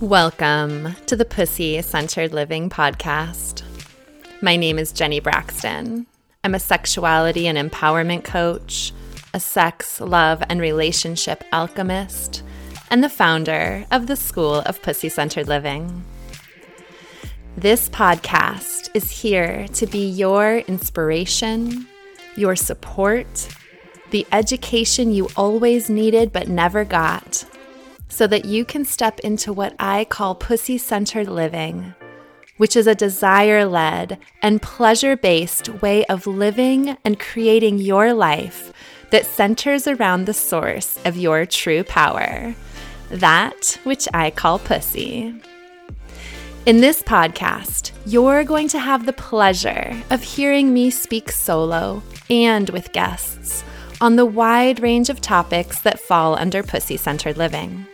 Welcome to the Pussy Centered Living Podcast. My name is Jenny Braxton. I'm a sexuality and empowerment coach, a sex, love, and relationship alchemist, and the founder of the School of Pussy Centered Living. This podcast is here to be your inspiration, your support, the education you always needed but never got so that you can step into what I call pussy centered living, which is a desire led and pleasure based way of living and creating your life that centers around the source of your true power, that which I call pussy. In this podcast, you're going to have the pleasure of hearing me speak solo and with guests on the wide range of topics that fall under pussy centered living.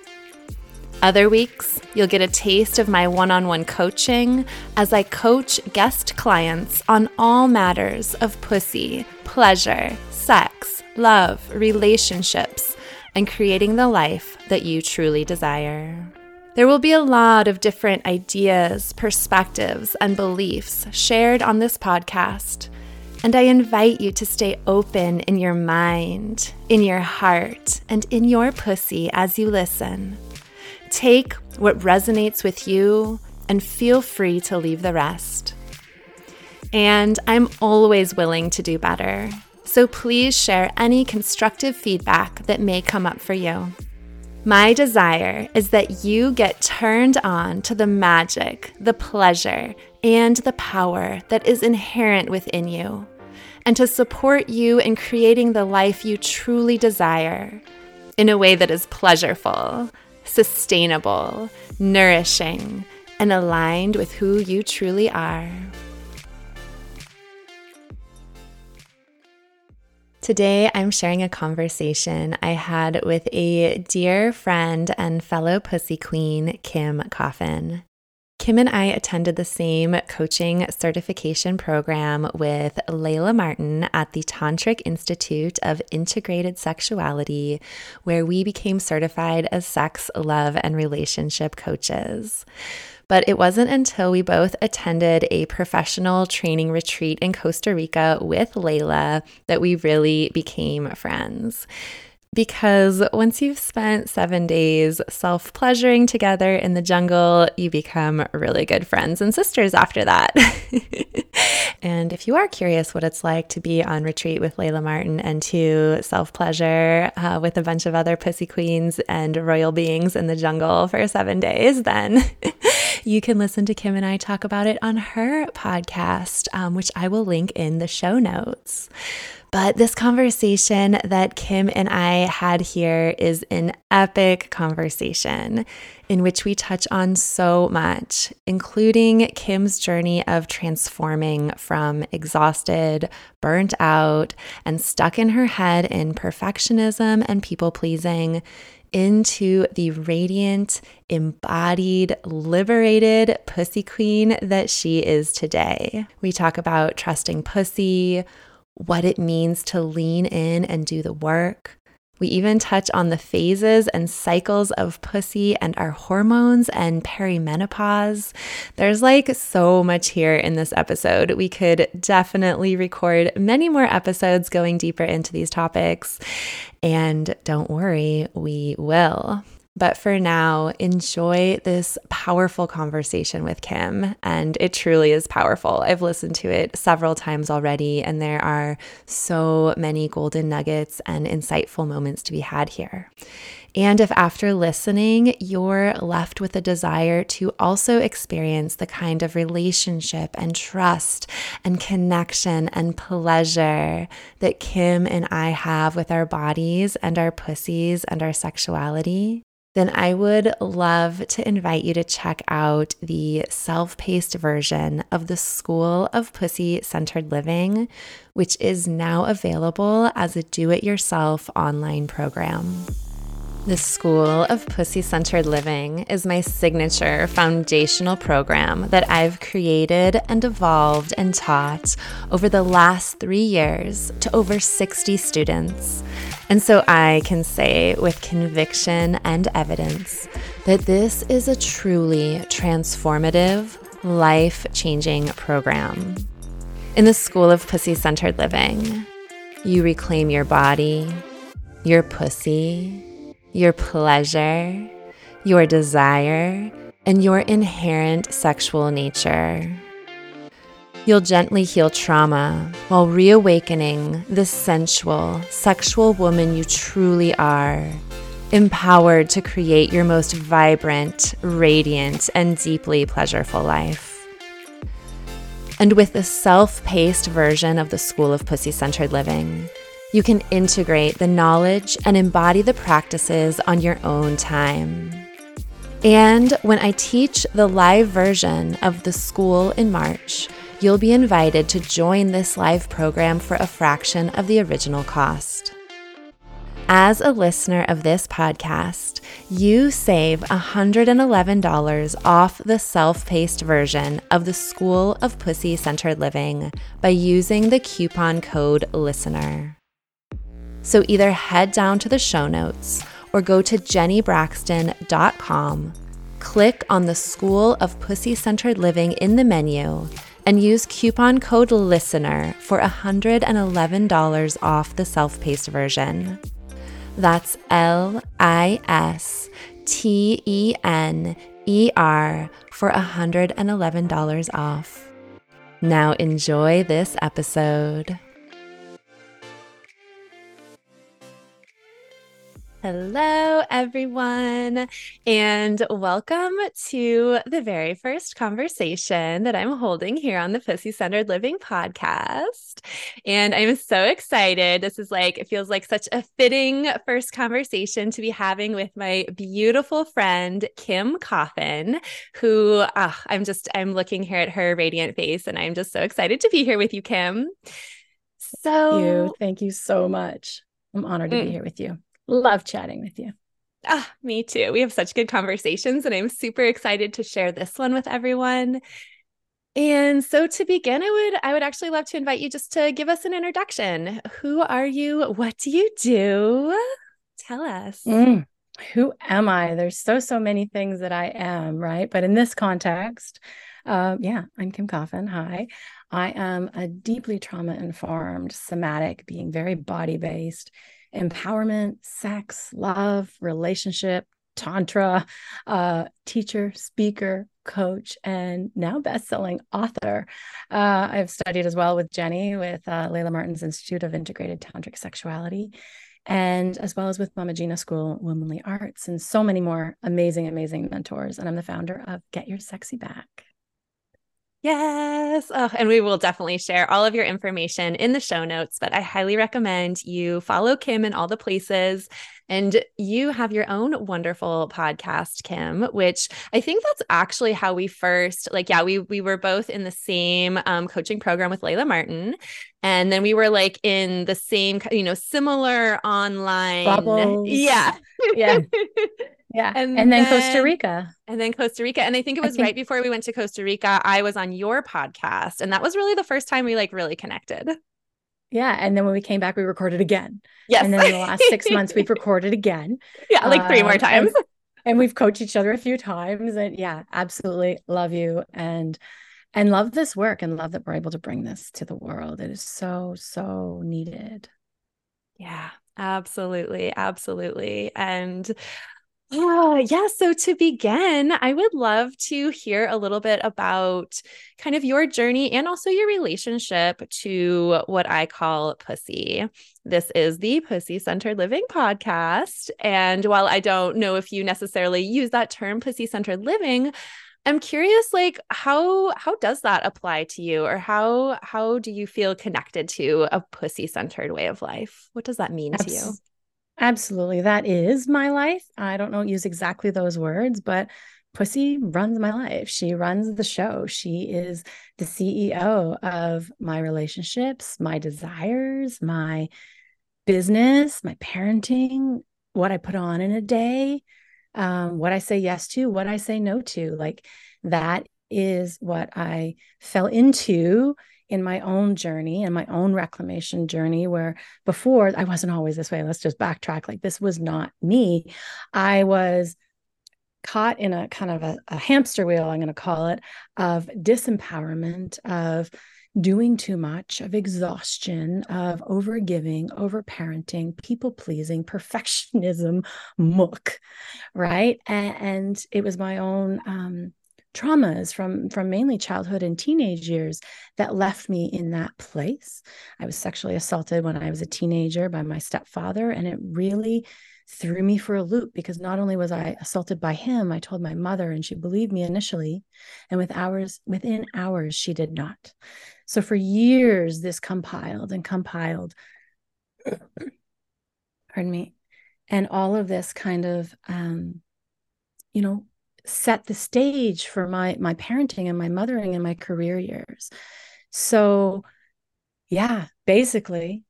Other weeks, you'll get a taste of my one on one coaching as I coach guest clients on all matters of pussy, pleasure, sex, love, relationships, and creating the life that you truly desire. There will be a lot of different ideas, perspectives, and beliefs shared on this podcast. And I invite you to stay open in your mind, in your heart, and in your pussy as you listen. Take what resonates with you and feel free to leave the rest. And I'm always willing to do better. So please share any constructive feedback that may come up for you. My desire is that you get turned on to the magic, the pleasure, and the power that is inherent within you, and to support you in creating the life you truly desire in a way that is pleasureful, sustainable, nourishing, and aligned with who you truly are. Today, I'm sharing a conversation I had with a dear friend and fellow pussy queen, Kim Coffin. Kim and I attended the same coaching certification program with Layla Martin at the Tantric Institute of Integrated Sexuality, where we became certified as sex, love, and relationship coaches. But it wasn't until we both attended a professional training retreat in Costa Rica with Layla that we really became friends because once you've spent seven days self pleasuring together in the jungle, you become really good friends and sisters after that. and if you are curious what it's like to be on retreat with Layla Martin and to self pleasure uh, with a bunch of other pussy queens and royal beings in the jungle for seven days, then you can listen to Kim and I talk about it on her podcast, um, which I will link in the show notes. But this conversation that Kim and I had here is an epic conversation in which we touch on so much, including Kim's journey of transforming from exhausted, burnt out, and stuck in her head in perfectionism and people pleasing into the radiant, embodied, liberated pussy queen that she is today. We talk about trusting pussy, what it means to lean in and do the work. We even touch on the phases and cycles of pussy and our hormones and perimenopause. There's like so much here in this episode. We could definitely record many more episodes going deeper into these topics. And don't worry, we will. But for now, enjoy this powerful conversation with Kim. And it truly is powerful. I've listened to it several times already, and there are so many golden nuggets and insightful moments to be had here. And if after listening, you're left with a desire to also experience the kind of relationship and trust and connection and pleasure that Kim and I have with our bodies and our pussies and our sexuality, then I would love to invite you to check out the self paced version of the School of Pussy Centered Living, which is now available as a do it yourself online program. The School of Pussy Centered Living is my signature foundational program that I've created and evolved and taught over the last three years to over 60 students. And so I can say with conviction and evidence that this is a truly transformative, life changing program. In the School of Pussy Centered Living, you reclaim your body, your pussy, your pleasure, your desire, and your inherent sexual nature. You'll gently heal trauma while reawakening the sensual, sexual woman you truly are, empowered to create your most vibrant, radiant, and deeply pleasureful life. And with the self paced version of the School of Pussy Centered Living, you can integrate the knowledge and embody the practices on your own time. And when I teach the live version of the school in March, you'll be invited to join this live program for a fraction of the original cost. As a listener of this podcast, you save $111 off the self paced version of the School of Pussy Centered Living by using the coupon code LISTENER. So either head down to the show notes or go to jennybraxton.com, click on the School of Pussy Centered Living in the menu, and use coupon code LISTENER for $111 off the self paced version. That's L I S T E N E R for $111 off. Now enjoy this episode. Hello, everyone, and welcome to the very first conversation that I'm holding here on the Pussy Centered Living podcast. And I'm so excited. This is like, it feels like such a fitting first conversation to be having with my beautiful friend, Kim Coffin, who uh, I'm just, I'm looking here at her radiant face, and I'm just so excited to be here with you, Kim. So, Thank you, Thank you so much. I'm honored to mm. be here with you. Love chatting with you. Ah, me too. We have such good conversations, and I'm super excited to share this one with everyone. And so to begin, I would I would actually love to invite you just to give us an introduction. Who are you? What do you do? Tell us. Mm, who am I? There's so so many things that I am, right? But in this context, uh, yeah, I'm Kim Coffin. Hi. I am a deeply trauma informed somatic being, very body based empowerment, sex, love, relationship, tantra, uh, teacher, speaker, coach, and now best-selling author. Uh, I've studied as well with Jenny with uh, Layla Martin's Institute of Integrated Tantric Sexuality, and as well as with Mama Gena School Womanly Arts, and so many more amazing, amazing mentors. And I'm the founder of Get Your Sexy Back. Yes. Oh, and we will definitely share all of your information in the show notes, but I highly recommend you follow Kim in all the places. And you have your own wonderful podcast, Kim, which I think that's actually how we first like, yeah, we we were both in the same um, coaching program with Layla Martin. And then we were like in the same, you know, similar online. Bubbles. Yeah. Yeah. Yeah. And, and then, then, Costa Rica. And then Costa Rica. And I think it was think- right before we went to Costa Rica, I was on your podcast. And that was really the first time we like really connected. Yeah. And then when we came back, we recorded again. Yes. And then in the last six months, we've recorded again. Yeah. Like three more um, times. And, and we've coached each other a few times. And yeah, absolutely love you. And and love this work and love that we're able to bring this to the world. It is so, so needed. Yeah, absolutely. Absolutely. And uh, yeah. So to begin, I would love to hear a little bit about kind of your journey and also your relationship to what I call pussy. This is the Pussy Centered Living podcast. And while I don't know if you necessarily use that term, pussy centered living, I'm curious like how how does that apply to you or how how do you feel connected to a pussy centered way of life? What does that mean to you? Absolutely. That is my life. I don't know use exactly those words, but Pussy runs my life. She runs the show. She is the CEO of my relationships, my desires, my business, my parenting, what I put on in a day, um, what I say yes to, what I say no to. Like that is what I fell into in my own journey and my own reclamation journey where before I wasn't always this way. Let's just backtrack. Like this was not me. I was caught in a kind of a, a hamster wheel, I'm going to call it, of disempowerment, of doing too much, of exhaustion, of overgiving, overparenting, people pleasing, perfectionism, muck, right? And, and, it was my own um, traumas from from mainly childhood and teenage years that left me in that place. I was sexually assaulted when I was a teenager by my stepfather, and it really threw me for a loop because not only was I assaulted by him, I told my mother and she believed me initially. And with hours, within hours, she did not. So for years, this compiled and compiled. Pardon me. And all of this kind of um, you know, set the stage for my my parenting and my mothering and my career years. So yeah, basically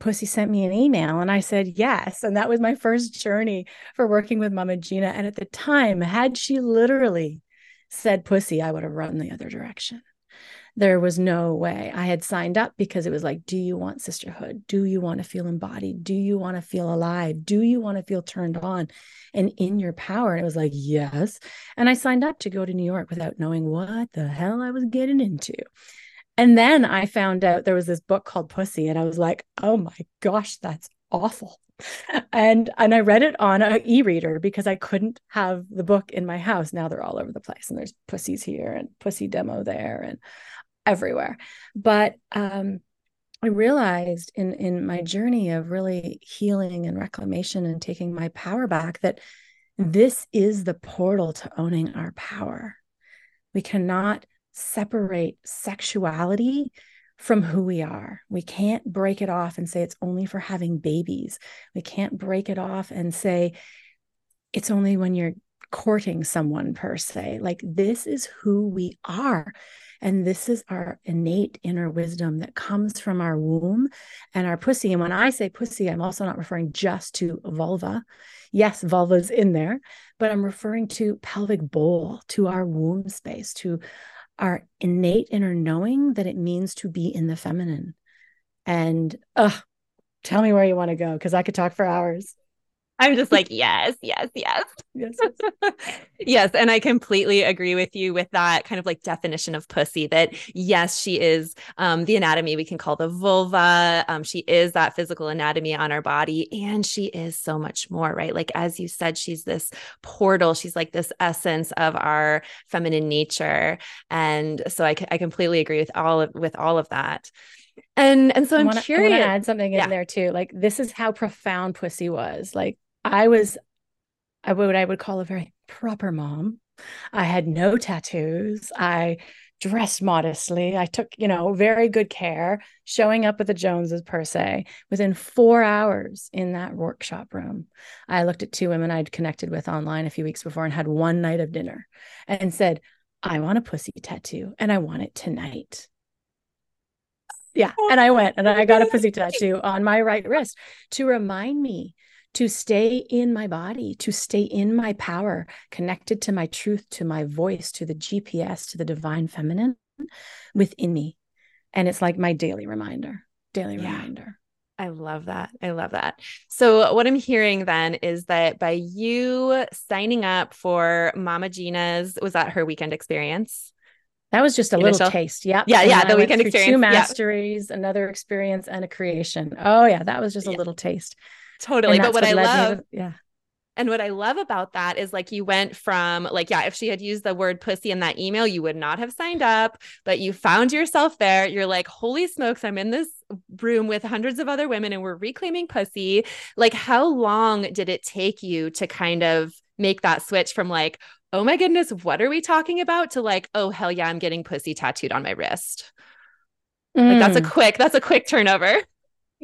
Pussy sent me an email and I said yes. And that was my first journey for working with Mama Gena. And at the time, had she literally said pussy, I would have run the other direction. There was no way. I had signed up because it was like, do you want sisterhood? Do you want to feel embodied? Do you want to feel alive? Do you want to feel turned on and in your power? And it was like, yes. And I signed up to go to New York without knowing what the hell I was getting into. And then I found out there was this book called Pussy, and I was like, oh my gosh, that's awful. And and I read it on an e-reader because I couldn't have the book in my house. Now they're all over the place, and there's pussies here and pussy demo there and everywhere. But um, I realized in in my journey of really healing and reclamation and taking my power back that this is the portal to owning our power. We cannot separate sexuality from who we are. We can't break it off and say it's only for having babies. We can't break it off and say it's only when you're courting someone per se. Like this is who we are. And this is our innate inner wisdom that comes from our womb and our pussy. And when I say pussy, I'm also not referring just to vulva. Yes, vulva's in there, but I'm referring to pelvic bowl, to our womb space, to our innate inner knowing that it means to be in the feminine. And uh, tell me where you want to go because I could talk for hours. I'm just like, yes, yes, yes. Yes, yes. yes. And I completely agree with you with that kind of like definition of pussy that, yes, she is um, the anatomy we can call the vulva. Um, she is that physical anatomy on our body. And she is so much more, right? Like, as you said, she's this portal. She's like this essence of our feminine nature. And so I, I completely agree with all of, with all of that. And and so I'm I curious. I want to add something in yeah. there too. Like this is how profound pussy was. Like I was I what I would call a very proper mom. I had no tattoos. I dressed modestly. I took, you know, very good care, showing up at the Joneses per se. Within four hours in that workshop room, I looked at two women I'd connected with online a few weeks before and had one night of dinner and said, I want a pussy tattoo and I want it tonight. Yeah. And I went and I got a pussy tattoo on my right wrist to remind me to stay in my body, to stay in my power, connected to my truth, to my voice, to the GPS, to the divine feminine within me. And it's like my daily reminder, daily yeah. reminder. I love that. I love that. So, what I'm hearing then is that by you signing up for Mama Gena's, was that her weekend experience? That was just a Initial. little taste. Yep. Yeah. Yeah. The weekend experience. Two masteries, yeah. another experience, and a creation. Oh, yeah. That was just a yeah. little taste. Totally. But what, what I love, to, yeah. And what I love about that is like you went from like, yeah, if she had used the word pussy in that email, you would not have signed up, but you found yourself there. You're like, holy smokes, I'm in this room with hundreds of other women and we're reclaiming pussy. Like, how long did it take you to kind of make that switch from like, oh my goodness, what are we talking about to like, oh, hell yeah, I'm getting pussy tattooed on my wrist? Mm. Like, that's a mm. quick, that's a quick turnover.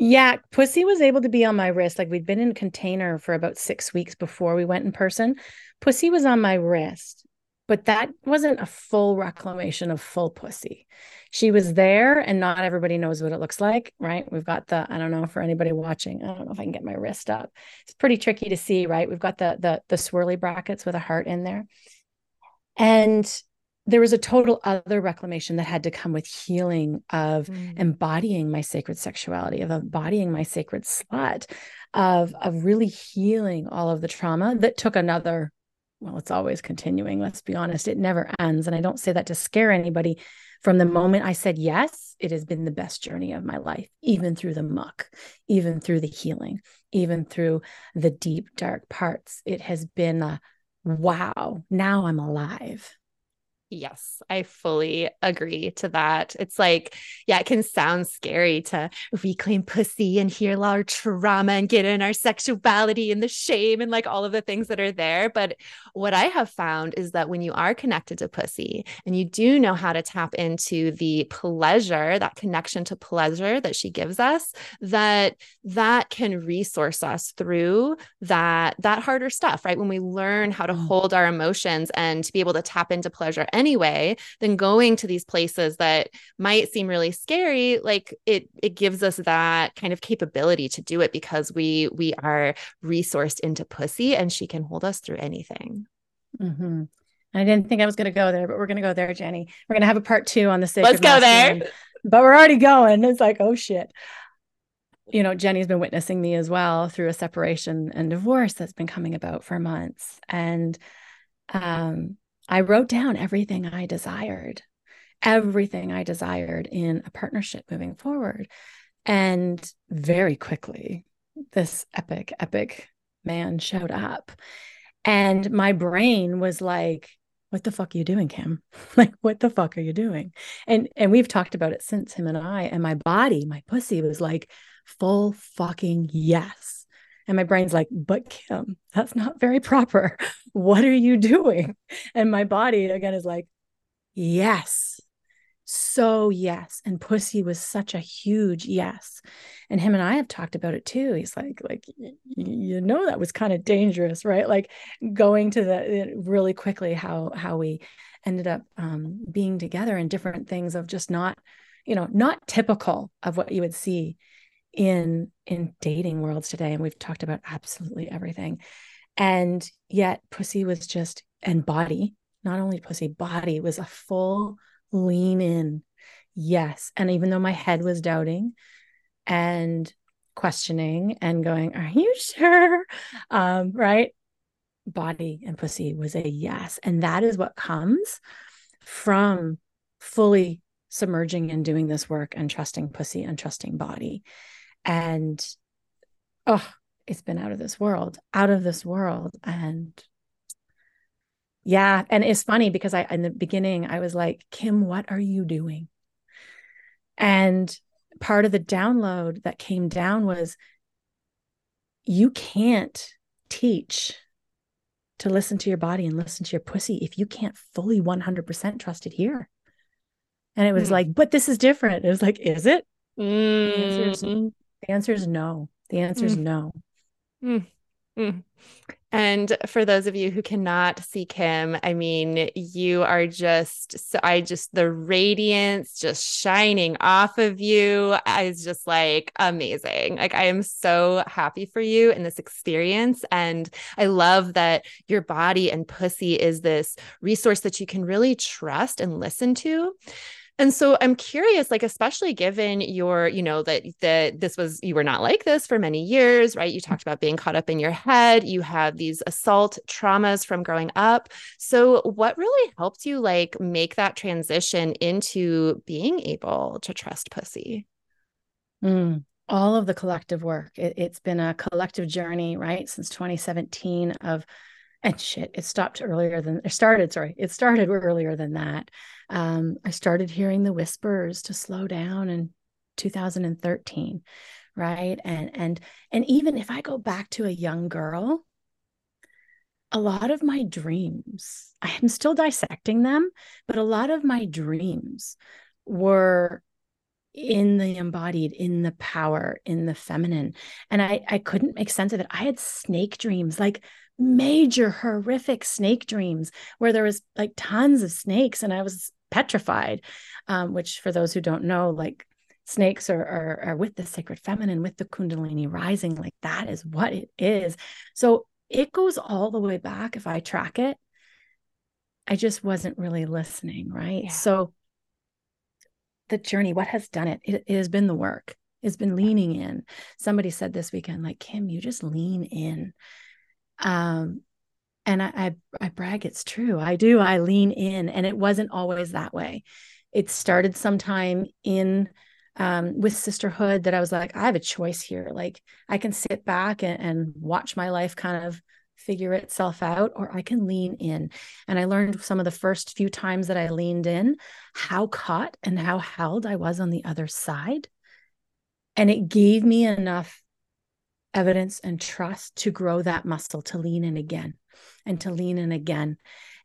Yeah, Pussy was able to be on my wrist. Like we'd been in a container for about six weeks before we went in person. Pussy was on my wrist, but that wasn't a full reclamation of full pussy. She was there, and not everybody knows what it looks like, right? We've got the, I don't know for anybody watching, I don't know if I can get my wrist up. It's pretty tricky to see, right? We've got the the the swirly brackets with a heart in there. And there was a total other reclamation that had to come with healing of mm. embodying my sacred sexuality of embodying my sacred slut of of really healing all of the trauma that took another well, it's always continuing. Let's be honest, it never ends. And I don't say that to scare anybody. From the moment I said yes, it has been the best journey of my life, even through the muck, even through the healing, even through the deep, dark parts. It has been a wow, now I'm alive. Yes, I fully agree to that. It's like, yeah, it can sound scary to reclaim pussy and heal our trauma and get in our sexuality and the shame and like all of the things that are there. But what I have found is that when you are connected to pussy and you do know how to tap into the pleasure, that connection to pleasure that she gives us, that that can resource us through that that harder stuff, right? When we learn how to mm. hold our emotions and to be able to tap into pleasure anyway, then going to these places that might seem really scary, like it it gives us that kind of capability to do it because we we are resourced into pussy and she can hold us through anything. Mm-hmm. I didn't think I was going to go there, but we're going to go there, Jenny. We're going to have a part two on the sacred. Let's go there. But we're already going. It's like, oh shit. You know, Jenny's been witnessing me as well through a separation and divorce that's been coming about for months. And um, I wrote down everything I desired, everything I desired in a partnership moving forward. And very quickly, this epic, epic man showed up. And my brain was like, what the fuck are you doing, Kim? like, what the fuck are you doing? And and we've talked about it since him and I. And my body, my pussy was like, full fucking yes. And my brain's like, but Kim, that's not very proper. What are you doing? And my body again is like, yes. So yes. And pussy was such a huge yes. And him and I have talked about it too. He's like, like, you know, that was kind of dangerous, right? Like going to the really quickly how how we ended up um, being together and different things of just not, you know, not typical of what you would see in in dating worlds today and we've talked about absolutely everything. And yet pussy was just and body not only pussy body was a full lean in. Yes. And even though my head was doubting and questioning and going are you sure? Um right? Body and pussy was a yes. And that is what comes from fully submerging and doing this work and trusting pussy and trusting body and oh it's been out of this world out of this world. And yeah and it's funny because i in the beginning i was like kim what are you doing? And part of the download that came down was you can't teach to listen to your body and listen to your pussy if you can't fully 100% trust it here. And it was mm. like but this is different. It was like is it? Mm. The answer is no. The answer is mm. no. Mm. Mm. And for those of you who cannot see Kim, I mean, you are just, so I just, the radiance just shining off of you is just like amazing. Like, I am so happy for you in this experience. And I love that your body and pussy is this resource that you can really trust and listen to. And so I'm curious, like, especially given your, you know, that that this was you were not like this for many years, right? You talked about being caught up in your head. You have these assault traumas from growing up. So what really helped you like make that transition into being able to trust pussy? Mm, all of the collective work. It, it's been a collective journey, right? Since 2017 of and shit, it stopped earlier than it started. Sorry, it started earlier than that um, I started hearing the whispers to slow down in 2013, right? And and and even if I go back to a young girl, a lot of my dreams, I am still dissecting them, but a lot of my dreams were in the embodied in the power in the feminine and i i couldn't make sense of it i had snake dreams like major horrific snake dreams where there was like tons of snakes and i was petrified, um, which for those who don't know, like snakes are, are, are with the sacred feminine, with the Kundalini rising, like that is what it is. So it goes all the way back. If I track it, I just wasn't really listening, right? Yeah. So the journey, what has done it? it? It has been the work. It's been leaning in. Somebody said this weekend, like Kim, you just lean in. Um, and I, I, I brag it's true. I do. I lean in and it wasn't always that way. It started sometime in um, with sisterhood that i was like i have a choice here. Like i can sit back and, and watch my life kind of figure itself out or i can lean in. And i learned some of the first few times that i leaned in how caught and how held i was on the other side. And it gave me enough evidence and trust to grow that muscle to lean in again and to lean in again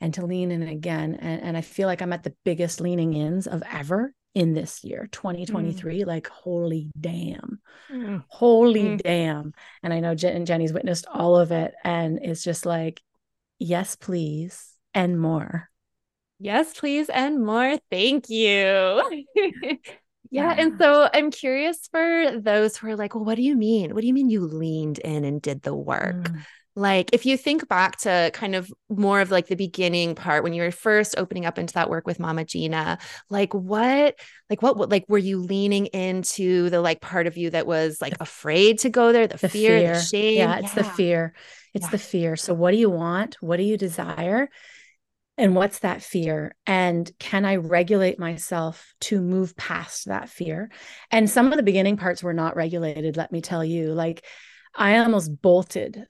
and to lean in again. And, and I feel like I'm at the biggest leaning ins of ever in this year 2023 mm. like holy damn mm. holy mm. damn and i know Jen and jenny's witnessed all of it and it's just like yes please and more yes please and more thank you Yeah. And so I'm curious for those who are like, well, what do you mean? What do you mean you leaned in and did the work? Mm. Like, if you think back to kind of more of like the beginning part when you were first opening up into that work with Mama Gena, like what, like what, like were you leaning into the like part of you that was like afraid to go there, the, the fear, fear, the shame? Yeah, it's yeah. the fear. It's yeah. the fear. So, what do you want? What do you desire? And what's that fear? And can i regulate myself to move past that fear? And some of the beginning parts were not regulated let me tell you. Like i almost bolted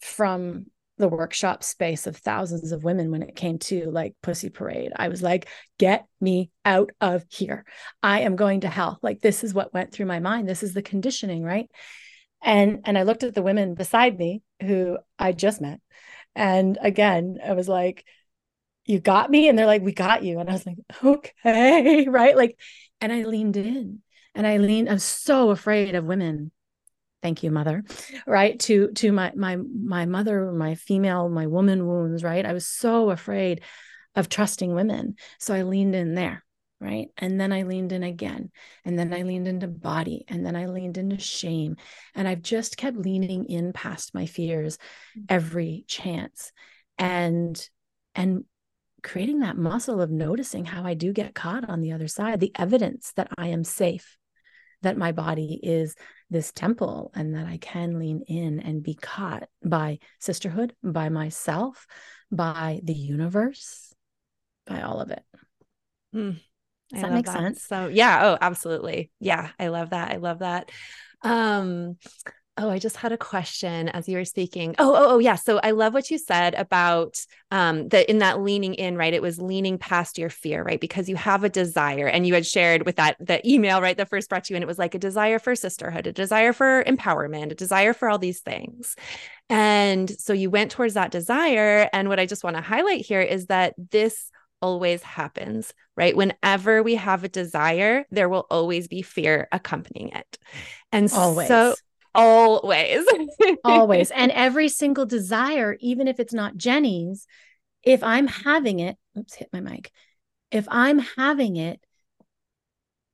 from the workshop space of thousands of women when it came to like pussy parade. I was like get me out of here. I am going to hell. Like this is what went through my mind. This is the conditioning right? And and i looked at the women beside me who i just met. And again i was like you got me? And they're like we got you. And i was like okay right? Like and i leaned in and i leaned i'm so afraid of women. Thank you mother right? To to my my my mother my female my woman wounds right? I was so afraid of trusting women. So i leaned in there right? And then i leaned in again and then i leaned into body and then i leaned into shame. And i've just kept leaning in past my fears mm. every chance. And and creating that muscle of noticing how I do get caught on the other side, the evidence that I am safe, that my body is this temple, and that I can lean in and be caught by sisterhood, by myself, by the universe, by all of it. Mm, Does that make that. sense? So, yeah. Oh, absolutely. Yeah. I love that. I love that. Um, Oh, I just had a question as you were speaking. Oh, oh, oh, yeah. So I love what you said about um that in that leaning in, right? It was leaning past your fear, right? Because you have a desire and you had shared with that the email, right? That first brought you in, it was like a desire for sisterhood, a desire for empowerment, a desire for all these things. And so you went towards that desire. And what I just want to highlight here is that this always happens, right? Whenever we have a desire, there will always be fear accompanying it. And always. so always. Always. And every single desire even if it's not jenny's if i'm having it oops hit my mic. If i'm having it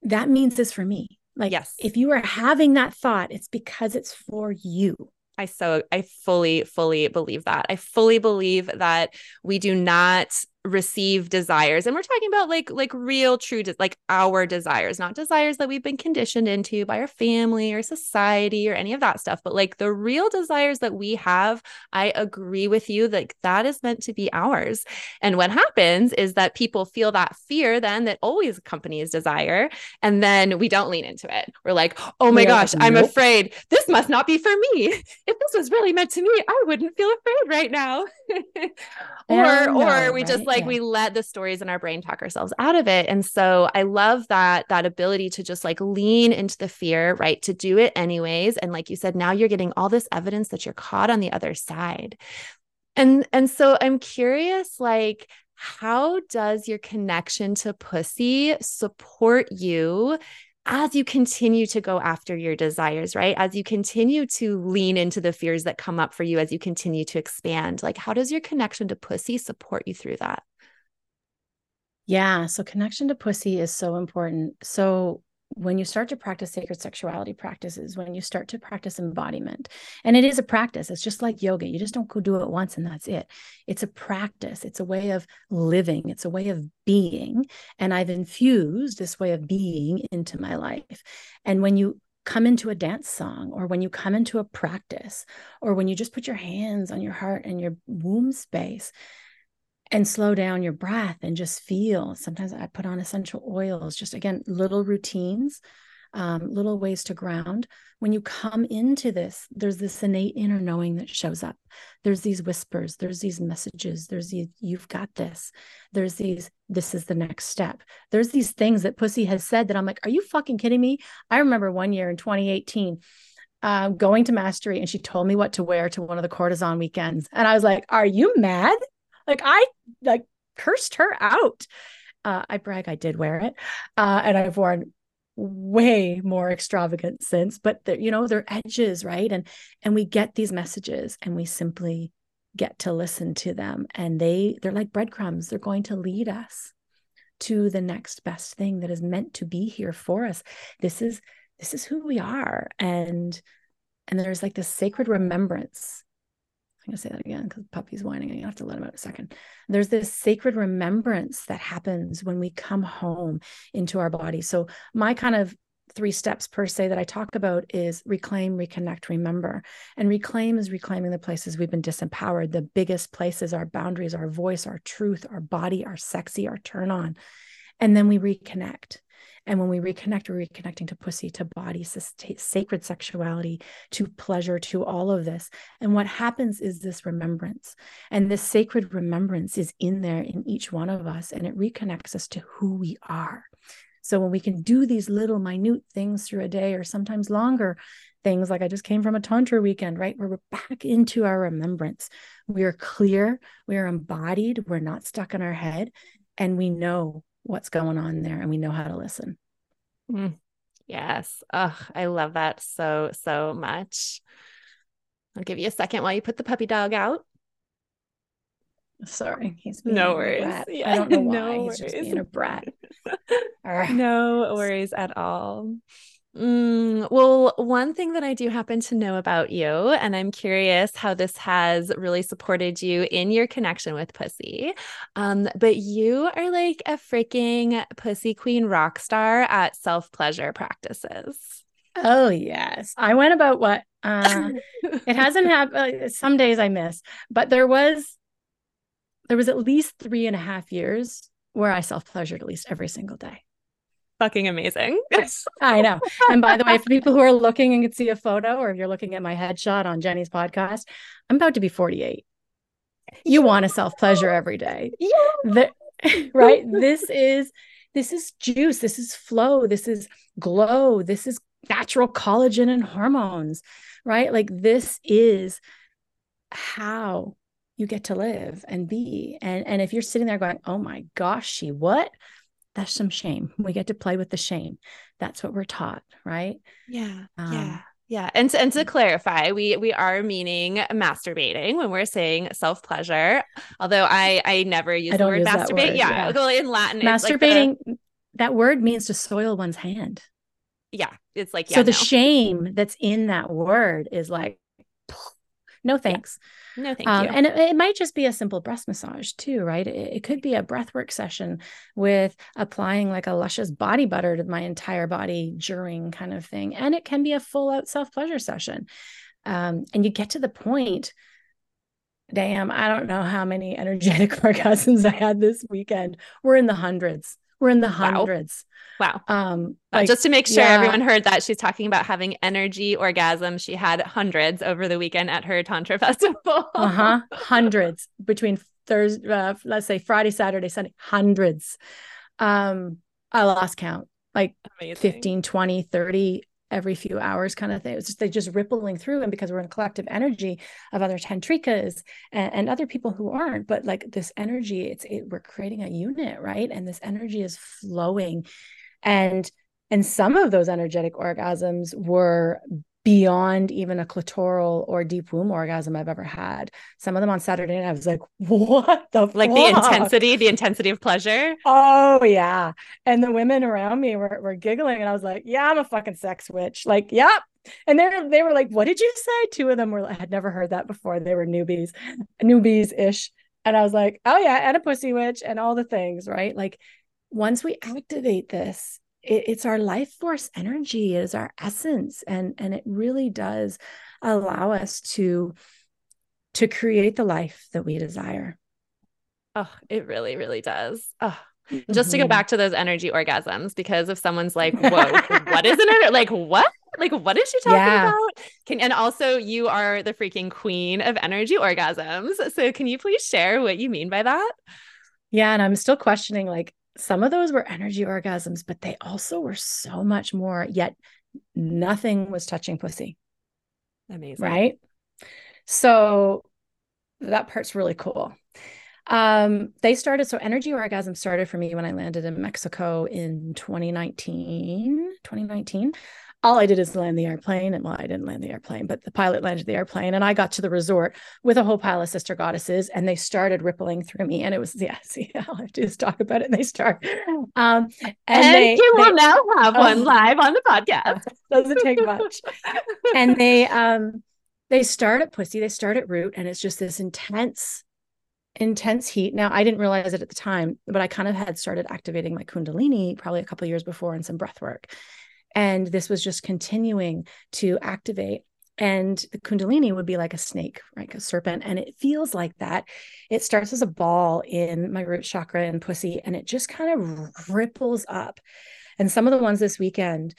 that means this for me. Like yes. if you are having that thought it's because it's for you. I so I fully fully believe that. I fully believe that we do not receive desires and we're talking about like like real true de- like our desires not desires that we've been conditioned into by our family or society or any of that stuff but like the real desires that we have i agree with you that that is meant to be ours. And what happens is that people feel that fear then that always accompanies desire and then we don't lean into it. We're like oh my gosh i'm afraid. This must not be for me. If this was really meant to me i wouldn't feel afraid right now. Or know, or we right? just like yeah. we let the stories in our brain talk ourselves out of it. And so i love that that ability to just like lean into the fear right to do it anyways. And like you said now you're getting all this evidence that you're caught on the other side. And and so i'm curious like how does your connection to pussy support you as you continue to go after your desires, right? As you continue to lean into the fears that come up for you, as you continue to expand, like how does your connection to pussy support you through that? Yeah. So, connection to pussy is so important. So, when you start to practice sacred sexuality practices, when you start to practice embodiment, and it is a practice, it's just like yoga. You just don't go do it once and that's it. It's a practice, it's a way of living, it's a way of being. And I've infused this way of being into my life. And when you come into a dance song or when you come into a practice or when you just put your hands on your heart and your womb space and slow down your breath and just feel. Sometimes I put on essential oils, just again, little routines, um, little ways to ground. When you come into this, there's this innate inner knowing that shows up. There's these whispers, there's these messages, there's these, you've got this. There's these, this is the next step. There's these things that Pussy has said that I'm like, are you fucking kidding me? I remember one year in 2018. Uh, going to mastery and she told me what to wear to one of the courtesan weekends and i was like are you mad like I like cursed her out. Uh, I brag I did wear it, uh, and I've worn way more extravagant since. But you know, they're edges, right? And and we get these messages, and we simply get to listen to them, and they they're like breadcrumbs. They're going to lead us to the next best thing that is meant to be here for us. This is this is who we are, and and there's like this sacred remembrance I'm going to say that again because puppy's whining and you have to let him out a second. There's this sacred remembrance that happens when we come home into our body. So, my kind of three steps per se that I talk about is reclaim, reconnect, remember. And reclaim is reclaiming the places we've been disempowered, the biggest places, our boundaries, our voice, our truth, our body, our sexy, our turn on. And then we reconnect. And when we reconnect, we're reconnecting to pussy, to body, sacred sexuality, to pleasure, to all of this. And what happens is this remembrance. And this sacred remembrance is in there in each one of us, and it reconnects us to who we are. So when we can do these little minute things through a day or sometimes longer things like I just came from a tantra weekend, right? Where we're back into our remembrance. We are clear, we are embodied, we're not stuck in our head, and we know what's going on there and we know how to listen. Mm, yes. Oh, I love that so, so much. I'll give you a second while you put the puppy dog out. Sorry, he's no worries. Yeah, I don't know why no he's worries. just being a brat. no worries at all. Mm, well, one thing that I do happen to know about you, and I'm curious how this has really supported you in your connection with pussy. Um, but you are like a freaking pussy queen rock star at self pleasure practices. Oh yes, I went about what uh, it hasn't happened. Uh, some days I miss, but there was there was at least three and a half years where I self pleasured at least every single day fucking amazing. Yes. I know. And by the way, for people who are looking and can see a photo, or if you're looking at my headshot on Jenny's podcast, I'm about to be 48. You want to self pleasure every day. Yeah. The, right? this is this is juice. This is flow. This is glow. This is natural collagen and hormones, right? Like this is how you get to live and be. And and if you're sitting there going, "Oh my gosh, she what?" That's some shame. We get to play with the shame. That's what we're taught, right? Yeah. Um, yeah. Yeah. And to, and to clarify, we we are meaning masturbating when we're saying self-pleasure. Although I I never use I the word use masturbate. Word, yeah. yeah. Well, in Latin, masturbating like the, that word means to soil one's hand. Yeah. It's like yeah, So the no. shame that's in that word is like no thanks. Yeah. No, thank um, you. And it, it, might just be a simple breast massage too, right? It, it, could be a breathwork session with applying like a luscious body butter to my entire body during kind of thing. And it can be a full out self pleasure session. Um, and you get to the point. Damn, I don't know how many energetic orgasms I had this weekend. We're in the hundreds. We're in the hundreds. Wow. wow. Um, like, just to make sure yeah. everyone heard that she's talking about having energy orgasms. She had hundreds over the weekend at her Tantra festival. uh huh. Hundreds between Thursday, uh, let's say Friday, Saturday, Sunday, hundreds. Um, I lost count like Amazing. 15, 20, 30 every few hours kind of thing. It's just they just rippling through. And because we're in collective energy of other tantrikas and, and other people who aren't, but like this energy, it's it, we're creating a unit, right? And this energy is flowing. And and some of those energetic orgasms were beyond even a clitoral or deep womb orgasm I've ever had. Some of them on Saturday night, I was like, what the like fuck? the intensity, the intensity of pleasure. Oh yeah. And the women around me were, were giggling and I was like, yeah, I'm a fucking sex witch. Like, yep. And they they were like, what did you say? Two of them were I had never heard that before. They were newbies, newbies ish. And I was like, oh yeah, and a pussy witch and all the things, right? Like once we activate this, it, it's our life force energy it is our essence and and it really does allow us to to create the life that we desire. Oh it really really does. Oh just to go mm-hmm. back to those energy orgasms because if someone's like whoa what is it like what? Like what is she talking yeah. about? Can and also you are the freaking queen of energy orgasms. So can you please share what you mean by that? Yeah and i'm still questioning like some of those were energy orgasms, but they also were so much more, yet nothing was touching pussy. Amazing. Right. So that part's really cool. Um, they started, so energy orgasm started for me when I landed in Mexico in 2019. 2019 all I did is land the airplane. And well, I didn't land the airplane, but the pilot landed the airplane. And I got to the resort with a whole pile of sister goddesses and they started rippling through me. And it was, yeah, see, all I have to do is talk about it and they start. Um, and, and they, you will now have one oh. live on the podcast. Doesn't take much. and they, um, they start at pussy, they start at root, and it's just this intense intense heat. Now, I didn't realize it at the time, but I kind of had started activating my Kundalini probably a couple years before and some breath work. And this was just continuing to activate. And the Kundalini would be like a snake, like a serpent. And it feels like that. It starts as a ball in my root chakra and pussy, and it just kind of ripples up. And some of the ones this weekend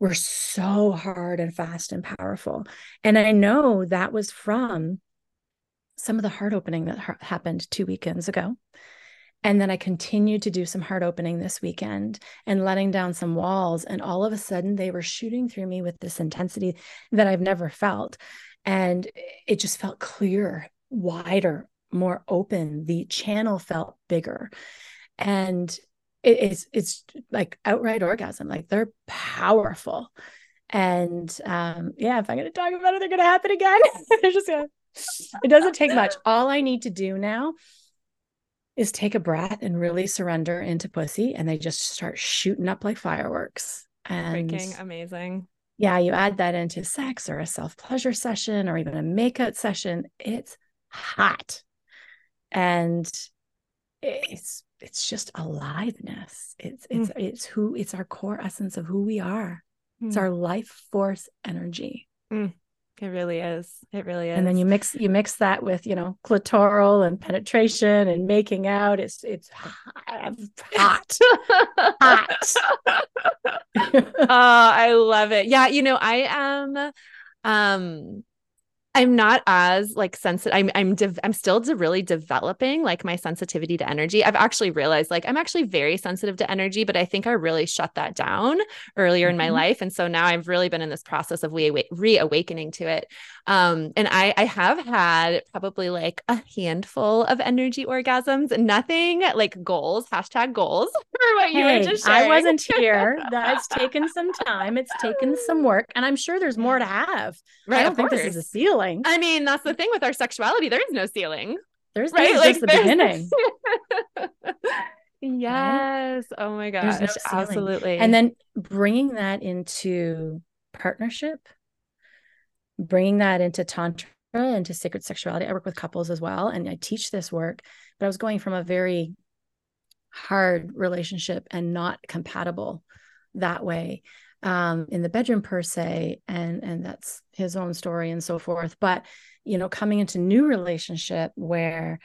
were so hard and fast and powerful. And I know that was from some of the heart opening that ha- happened two weekends ago. And then I continued to do some heart opening this weekend and letting down some walls. And all of a sudden, they were shooting through me with this intensity that I've never felt. And it just felt clearer, wider, more open. The channel felt bigger. And it's it's like outright orgasm. Like they're powerful. And um, yeah, if I'm gonna talk about it, they're gonna happen again. they're just gonna it doesn't take much. All I need to do now is take a breath and really surrender into pussy and they just start shooting up like fireworks and freaking amazing yeah you add that into sex or a self-pleasure session or even a makeout session it's hot and it's it's just aliveness it's it's mm. it's who it's our core essence of who we are mm. it's our life force energy mm. It really is. It really is. And then you mix you mix that with, you know, clitoral and penetration and making out. It's it's hot. hot. hot. oh, I love it. Yeah, you know, I am um I'm not as like sensitive. I'm I'm de- I'm still de- really developing like my sensitivity to energy. I've actually realized like I'm actually very sensitive to energy, but I think I really shut that down earlier mm-hmm. in my mm-hmm. life, and so now I've really been in this process of re- reawakening to it. Um, and I I have had probably like a handful of energy orgasms, nothing like goals. Hashtag goals for what hey, you were just sharing. I wasn't here. That's taken some time. It's taken some work, and I'm sure there's more to have. Right, I don't think this is a ceiling. I mean, that's the thing with our sexuality. There is no ceiling. There's right? like, the beginning. yes. Right? Oh my gosh. No absolutely. And then bringing that into partnership, bringing that into tantra, into sacred sexuality. I work with couples as well, and I teach this work. But I was going from a very hard relationship and not compatible that way um, in the bedroom per se, and and that's his own story and so forth. But you know, coming into new relationship where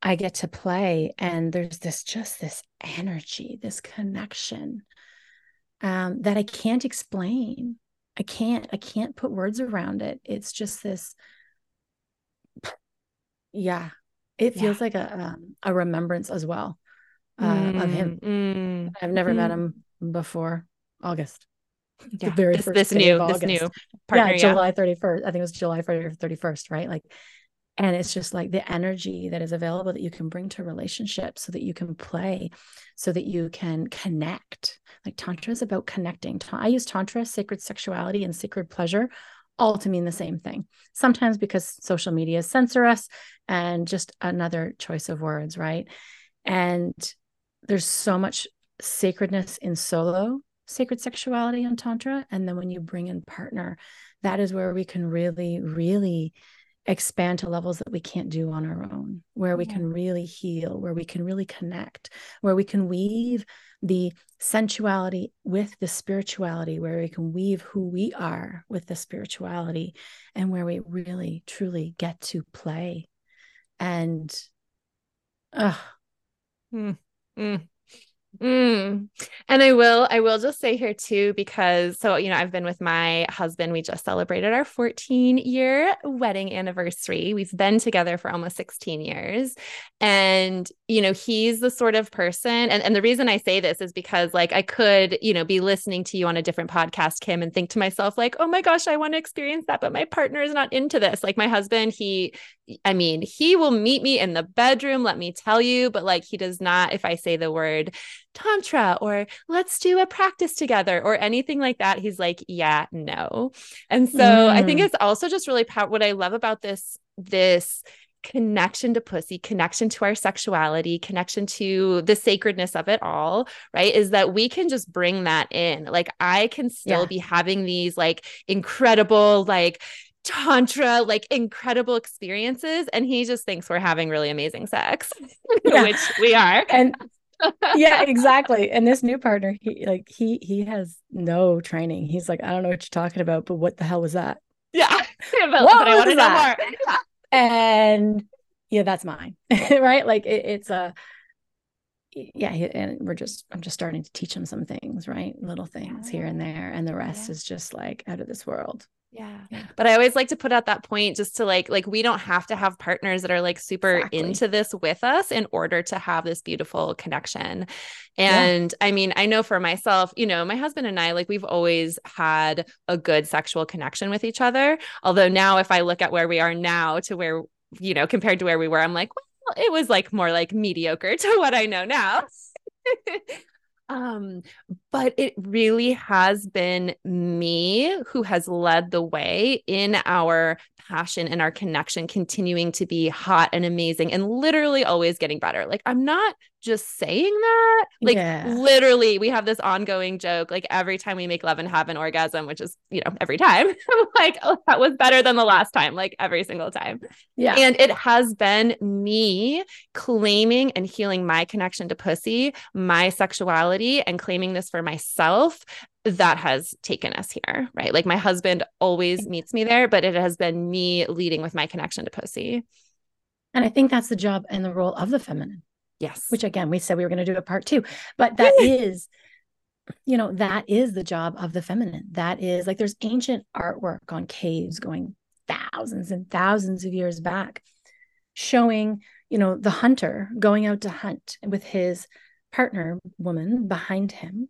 I get to play, and there's this just this energy, this connection um, that I can't explain. I can't I can't put words around it. It's just this. Yeah, it feels yeah. like a um, a remembrance as well uh, mm, of him. Mm, I've never mm. met him before August yeah, the very this, first this new this new partner, yeah, July yeah. 31st. I think it was July 31st, right? Like, and it's just like the energy that is available that you can bring to relationships so that you can play, so that you can connect. Like Tantra is about connecting. I use Tantra, sacred sexuality, and sacred pleasure all to mean the same thing. Sometimes because social media censor us and just another choice of words, right? And there's so much sacredness in solo sacred sexuality and tantra and then when you bring in partner that is where we can really really expand to levels that we can't do on our own, where we can really heal, where we can really connect, where we can weave the sensuality with the spirituality, where we can weave who we are with the spirituality, and where we really truly get to play. And uh, Mm, mm, mm. And I will, I will just say here too, because so, you know, I've been with my husband. We just celebrated our 14 year wedding anniversary. We've been together for almost 16 years. And, you know, he's the sort of person, and, and the reason I say this is because, like, I could, you know, be listening to you on a different podcast, Kim, and think to myself, like, oh my gosh, I want to experience that, but my partner is not into this. Like, my husband, he, I mean, he will meet me in the bedroom, let me tell you, but like, he does not, if I say the word, tantra or let's do a practice together or anything like that he's like yeah no and so mm. i think it's also just really pow- what i love about this this connection to pussy connection to our sexuality connection to the sacredness of it all right is that we can just bring that in like i can still yeah. be having these like incredible like tantra like incredible experiences and he just thinks we're having really amazing sex yeah. which we are and yeah, exactly. And this new partner, he like he he has no training. He's like, I don't know what you're talking about, but what the hell was that? Yeah, but, what but I want to know more. and yeah, that's mine, right? Like it, it's a yeah, and we're just I'm just starting to teach him some things, right? Little things yeah. here and there, and the rest yeah. is just like out of this world. Yeah. yeah. But I always like to put out that point just to like like we don't have to have partners that are like super exactly. into this with us in order to have this beautiful connection. And yeah. I mean, I know for myself, you know, my husband and I like we've always had a good sexual connection with each other. Although now if I look at where we are now to where you know, compared to where we were, I'm like, well, it was like more like mediocre to what I know now. Um, but it really has been me who has led the way in our passion and our connection continuing to be hot and amazing and literally always getting better. Like I'm not just saying that. Like yeah. literally, we have this ongoing joke. Like every time we make love and have an orgasm, which is, you know, every time, I'm like, oh, that was better than the last time, like every single time. Yeah. And it has been me claiming and healing my connection to pussy, my sexuality, and claiming this for myself that has taken us here, right? Like my husband always meets me there, but it has been me leading with my connection to pussy. And I think that's the job and the role of the feminine. Yes. Which again, we said we were going to do a part two, but that is, you know, that is the job of the feminine. That is like there's ancient artwork on caves going thousands and thousands of years back showing, you know, the hunter going out to hunt with his partner woman behind him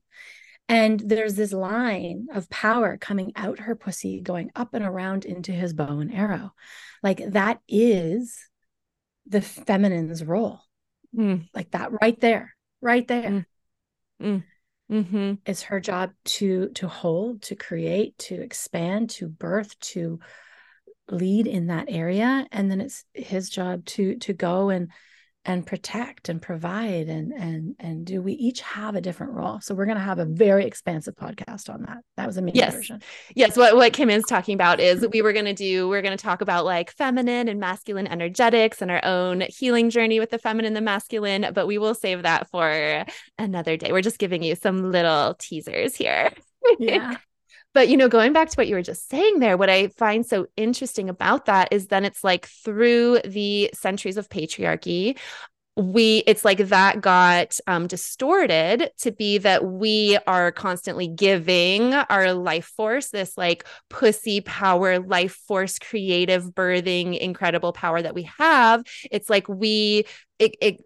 and there's this line of power coming out her pussy, going up and around into his bow and arrow. Like that is the feminine's role. Mm. Like that right there, right there. Mm. Mm. Mm-hmm. It's her job to to hold, to create, to expand, to birth, to lead in that area. And then it's his job to to go and and protect and provide and and and do we each have a different role. So we're going to have a very expansive podcast on that. That was a mini yes. version. Yes what, what kim is talking about is we were going to do we're going to talk about like feminine and masculine energetics and our own healing journey with the feminine and the masculine but we will save that for another day. We're just giving you some little teasers here. Yeah but, you know, going back to what you were just saying there, what I find so interesting about that is then it's like through the centuries of patriarchy, we it's like that got um, distorted to be that we are constantly giving our life force this like pussy power life force creative birthing incredible power that we have. It's like we it, it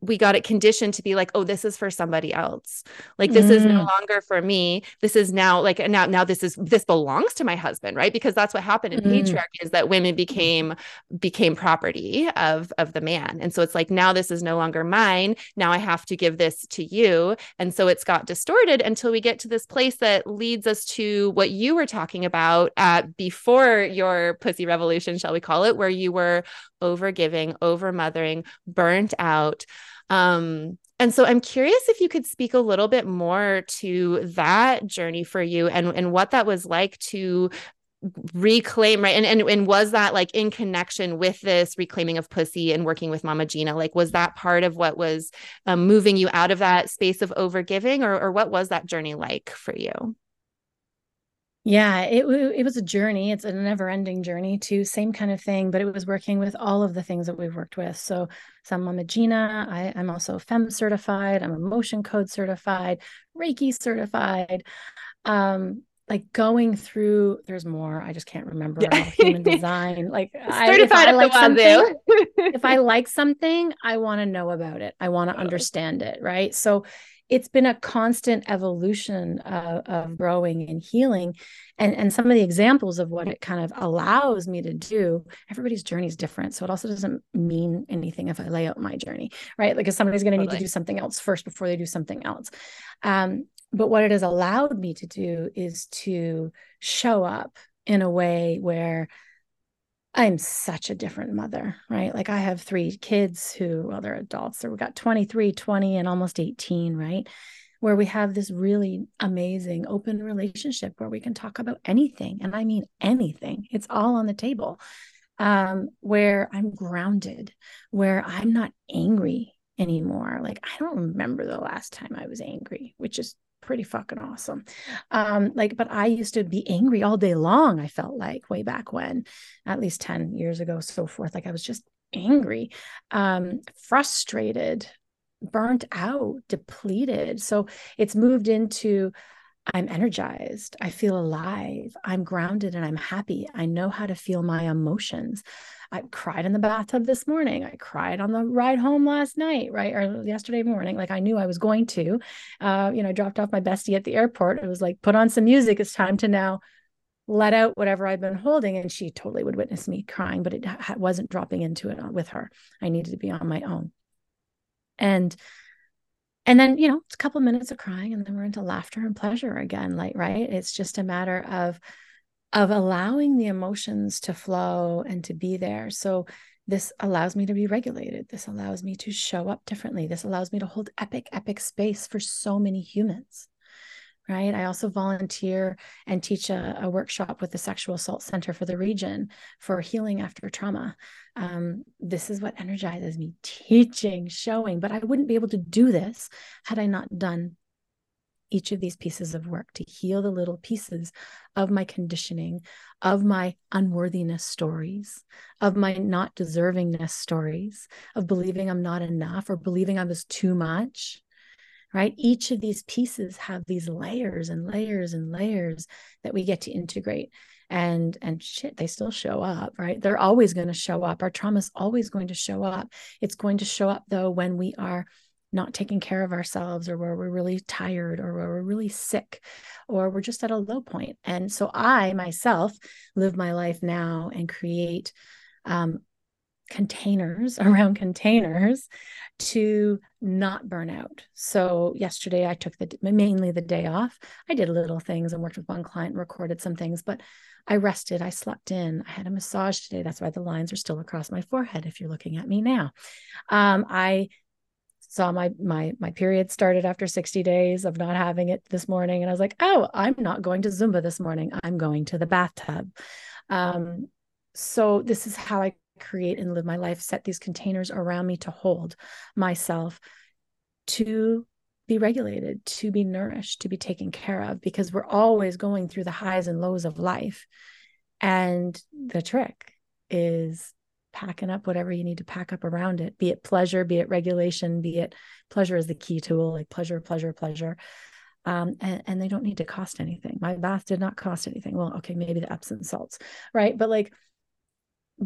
we got it conditioned to be like oh this is for somebody else like this mm. is no mm. longer for me this is now like now now this is this belongs to my husband right because that's what happened in mm. patriarchy is that women became became property of of the man and so it's like now this is no longer mine now i have to give this to you and so it's got distorted until we get to this place that leads us to what you were talking about uh, before your pussy revolution shall we call it where you were over giving over mothering burnt out. Um, and so I'm curious if you could speak a little bit more to that journey for you and, and what that was like to reclaim right? And, and and was that like in connection with this reclaiming of pussy and working with Mama Gena? Like was that part of what was um, moving you out of that space of overgiving or, or what was that journey like for you yeah, it it was a journey. It's a never-ending journey too. Same kind of thing, but it was working with all of the things that we've worked with. So, so I'm Mama Gena. I, I'm also FEM certified. I'm emotion code certified, Reiki certified. Um, like going through. There's more. I just can't remember. human design. Like certified I, if I like something, if I like something, I want to know about it. I want to understand it. Right. So it's been a constant evolution of, of growing and healing. And and some of the examples of what it kind of allows me to do everybody's journey is different. So it also doesn't mean anything if i lay out my journey right? Like if somebody's going to totally. need to do something else first before they do something else. Um, but what it has allowed me to do is to show up in a way where I'm such a different mother, right? Like I have three kids who, well, they're adults. So we've got 23, 20, and almost 18, right? Where we have this really amazing open relationship where we can talk about anything. And I mean anything. It's all on the table. Um, where I'm grounded, where I'm not angry anymore. Like I don't remember the last time I was angry, which is pretty fucking awesome. Um, like, but I used to be angry all day long, I felt like way back when, at least 10 years ago, so forth. Like I was just angry, um, frustrated, burnt out, depleted. So it's moved into I'm energized. I feel alive. I'm grounded and I'm happy. I know how to feel my emotions. I cried in the bathtub this morning. I cried on the ride home last night, right? Or yesterday morning. Like I knew I was going to. Uh, you know, I dropped off my bestie at the airport. It was like, put on some music. It's time to now let out whatever I've been holding. And she totally would witness me crying, but it ha- wasn't dropping into it with her. I needed to be on my own. And and then you know it's a couple of minutes of crying and then we're into laughter and pleasure again like right it's just a matter of of allowing the emotions to flow and to be there. So this allows me to be regulated. This allows me to show up differently. This allows me to hold epic, epic space for so many humans. Right. I also volunteer and teach a, a workshop with the Sexual Assault Center for the region for healing after trauma. Um, this is what energizes me teaching, showing, but I wouldn't be able to do this had I not done each of these pieces of work to heal the little pieces of my conditioning, of my unworthiness stories, of my not deservingness stories, of believing I'm not enough or believing I was too much. Right. Each of these pieces have these layers and layers and layers that we get to integrate. And and shit, they still show up, right? They're always going to show up. Our trauma is always going to show up. It's going to show up though when we are not taking care of ourselves or where we're really tired or where we're really sick or we're just at a low point. And so I myself live my life now and create um, containers around containers to not burn out. So yesterday I took the mainly the day off. I did little things and worked with one client and recorded some things, but I rested, I slept in, I had a massage today. That's why the lines are still across my forehead if you're looking at me now. Um, I saw my my my period started after 60 days of not having it this morning and i was like oh i'm not going to zumba this morning. I'm going to the bathtub. Um, so this is how i create and live my life set these containers around me to hold myself to be regulated to be nourished to be taken care of because we're always going through the highs and lows of life. And the trick is packing up whatever you need to pack up around it, be it pleasure, be it regulation, be it pleasure is the key tool, like pleasure, pleasure, pleasure. Um, and, and they don't need to cost anything. My bath did not cost anything. Well, okay, maybe the Epsom salts, right? But like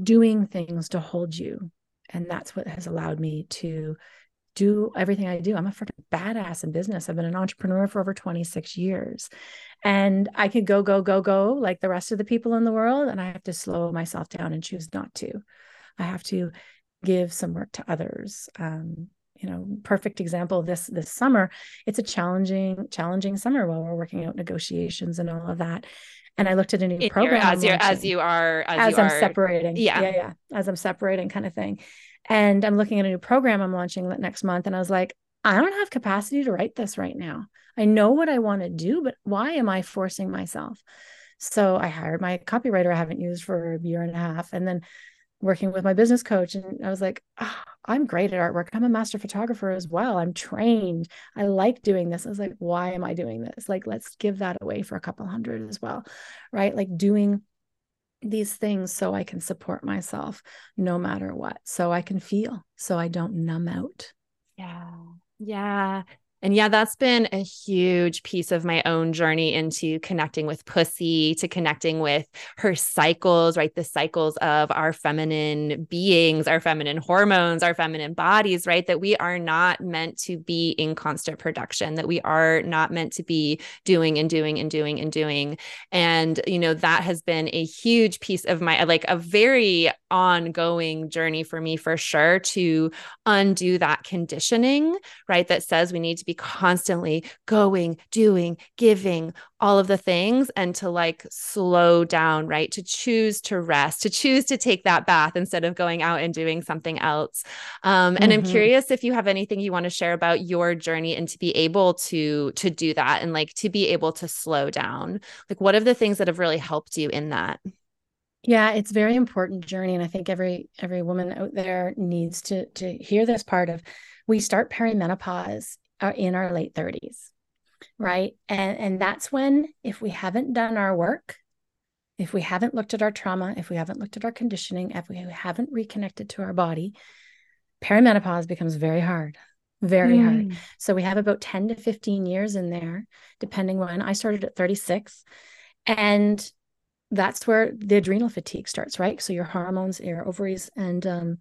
doing things to hold you. And that's what has allowed me to do everything I do. I'm a freaking badass in business. I've been an entrepreneur for over 26 years. And I could go, go, go, go like the rest of the people in the world. And I have to slow myself down and choose not to. I have to give some work to others. Um, you know, perfect example this this summer. It's a challenging, challenging summer while we're working out negotiations and all of that. And I looked at a new In program your, as you as you are as, as I'm are, separating. Yeah, yeah, yeah. As I'm separating, kind of thing. And I'm looking at a new program I'm launching next month, and I was like, I don't have capacity to write this right now. I know what I want to do, but why am I forcing myself? So I hired my copywriter I haven't used for a year and a half. And then working with my business coach and I was like, oh, I'm great at artwork. I'm a master photographer as well. I'm trained. I like doing this. I was like, why am I doing this? Like, let's give that away for a couple hundred as well. Right? Like doing these things so I can support myself no matter what. So I can feel so I don't numb out. Yeah. Yeah. And yeah, that's been a huge piece of my own journey into connecting with pussy, to connecting with her cycles, right? The cycles of our feminine beings, our feminine hormones, our feminine bodies, right? That we are not meant to be in constant production, that we are not meant to be doing and doing and doing and doing. And, you know, that has been a huge piece of my, like a very ongoing journey for me for sure to undo that conditioning, right? That says we need to be constantly going, doing, giving, all of the things, and to like slow down, right? To choose to rest, to choose to take that bath instead of going out and doing something else. Um, and mm-hmm. I'm curious if you have anything you want to share about your journey and to be able to to do that and like to be able to slow down. Like, what are the things that have really helped you in that? yeah it's very important journey and i think every every woman out there needs to to hear this part of we start perimenopause are in our late 30s right? And and that's when if we haven't done our work if we haven't looked at our trauma if we haven't looked at our conditioning if we haven't reconnected to our body perimenopause becomes very hard very mm. hard so we have about 10 to 15 years in there depending when. I started at 36 and that's where the adrenal fatigue starts right? So your hormones your ovaries and um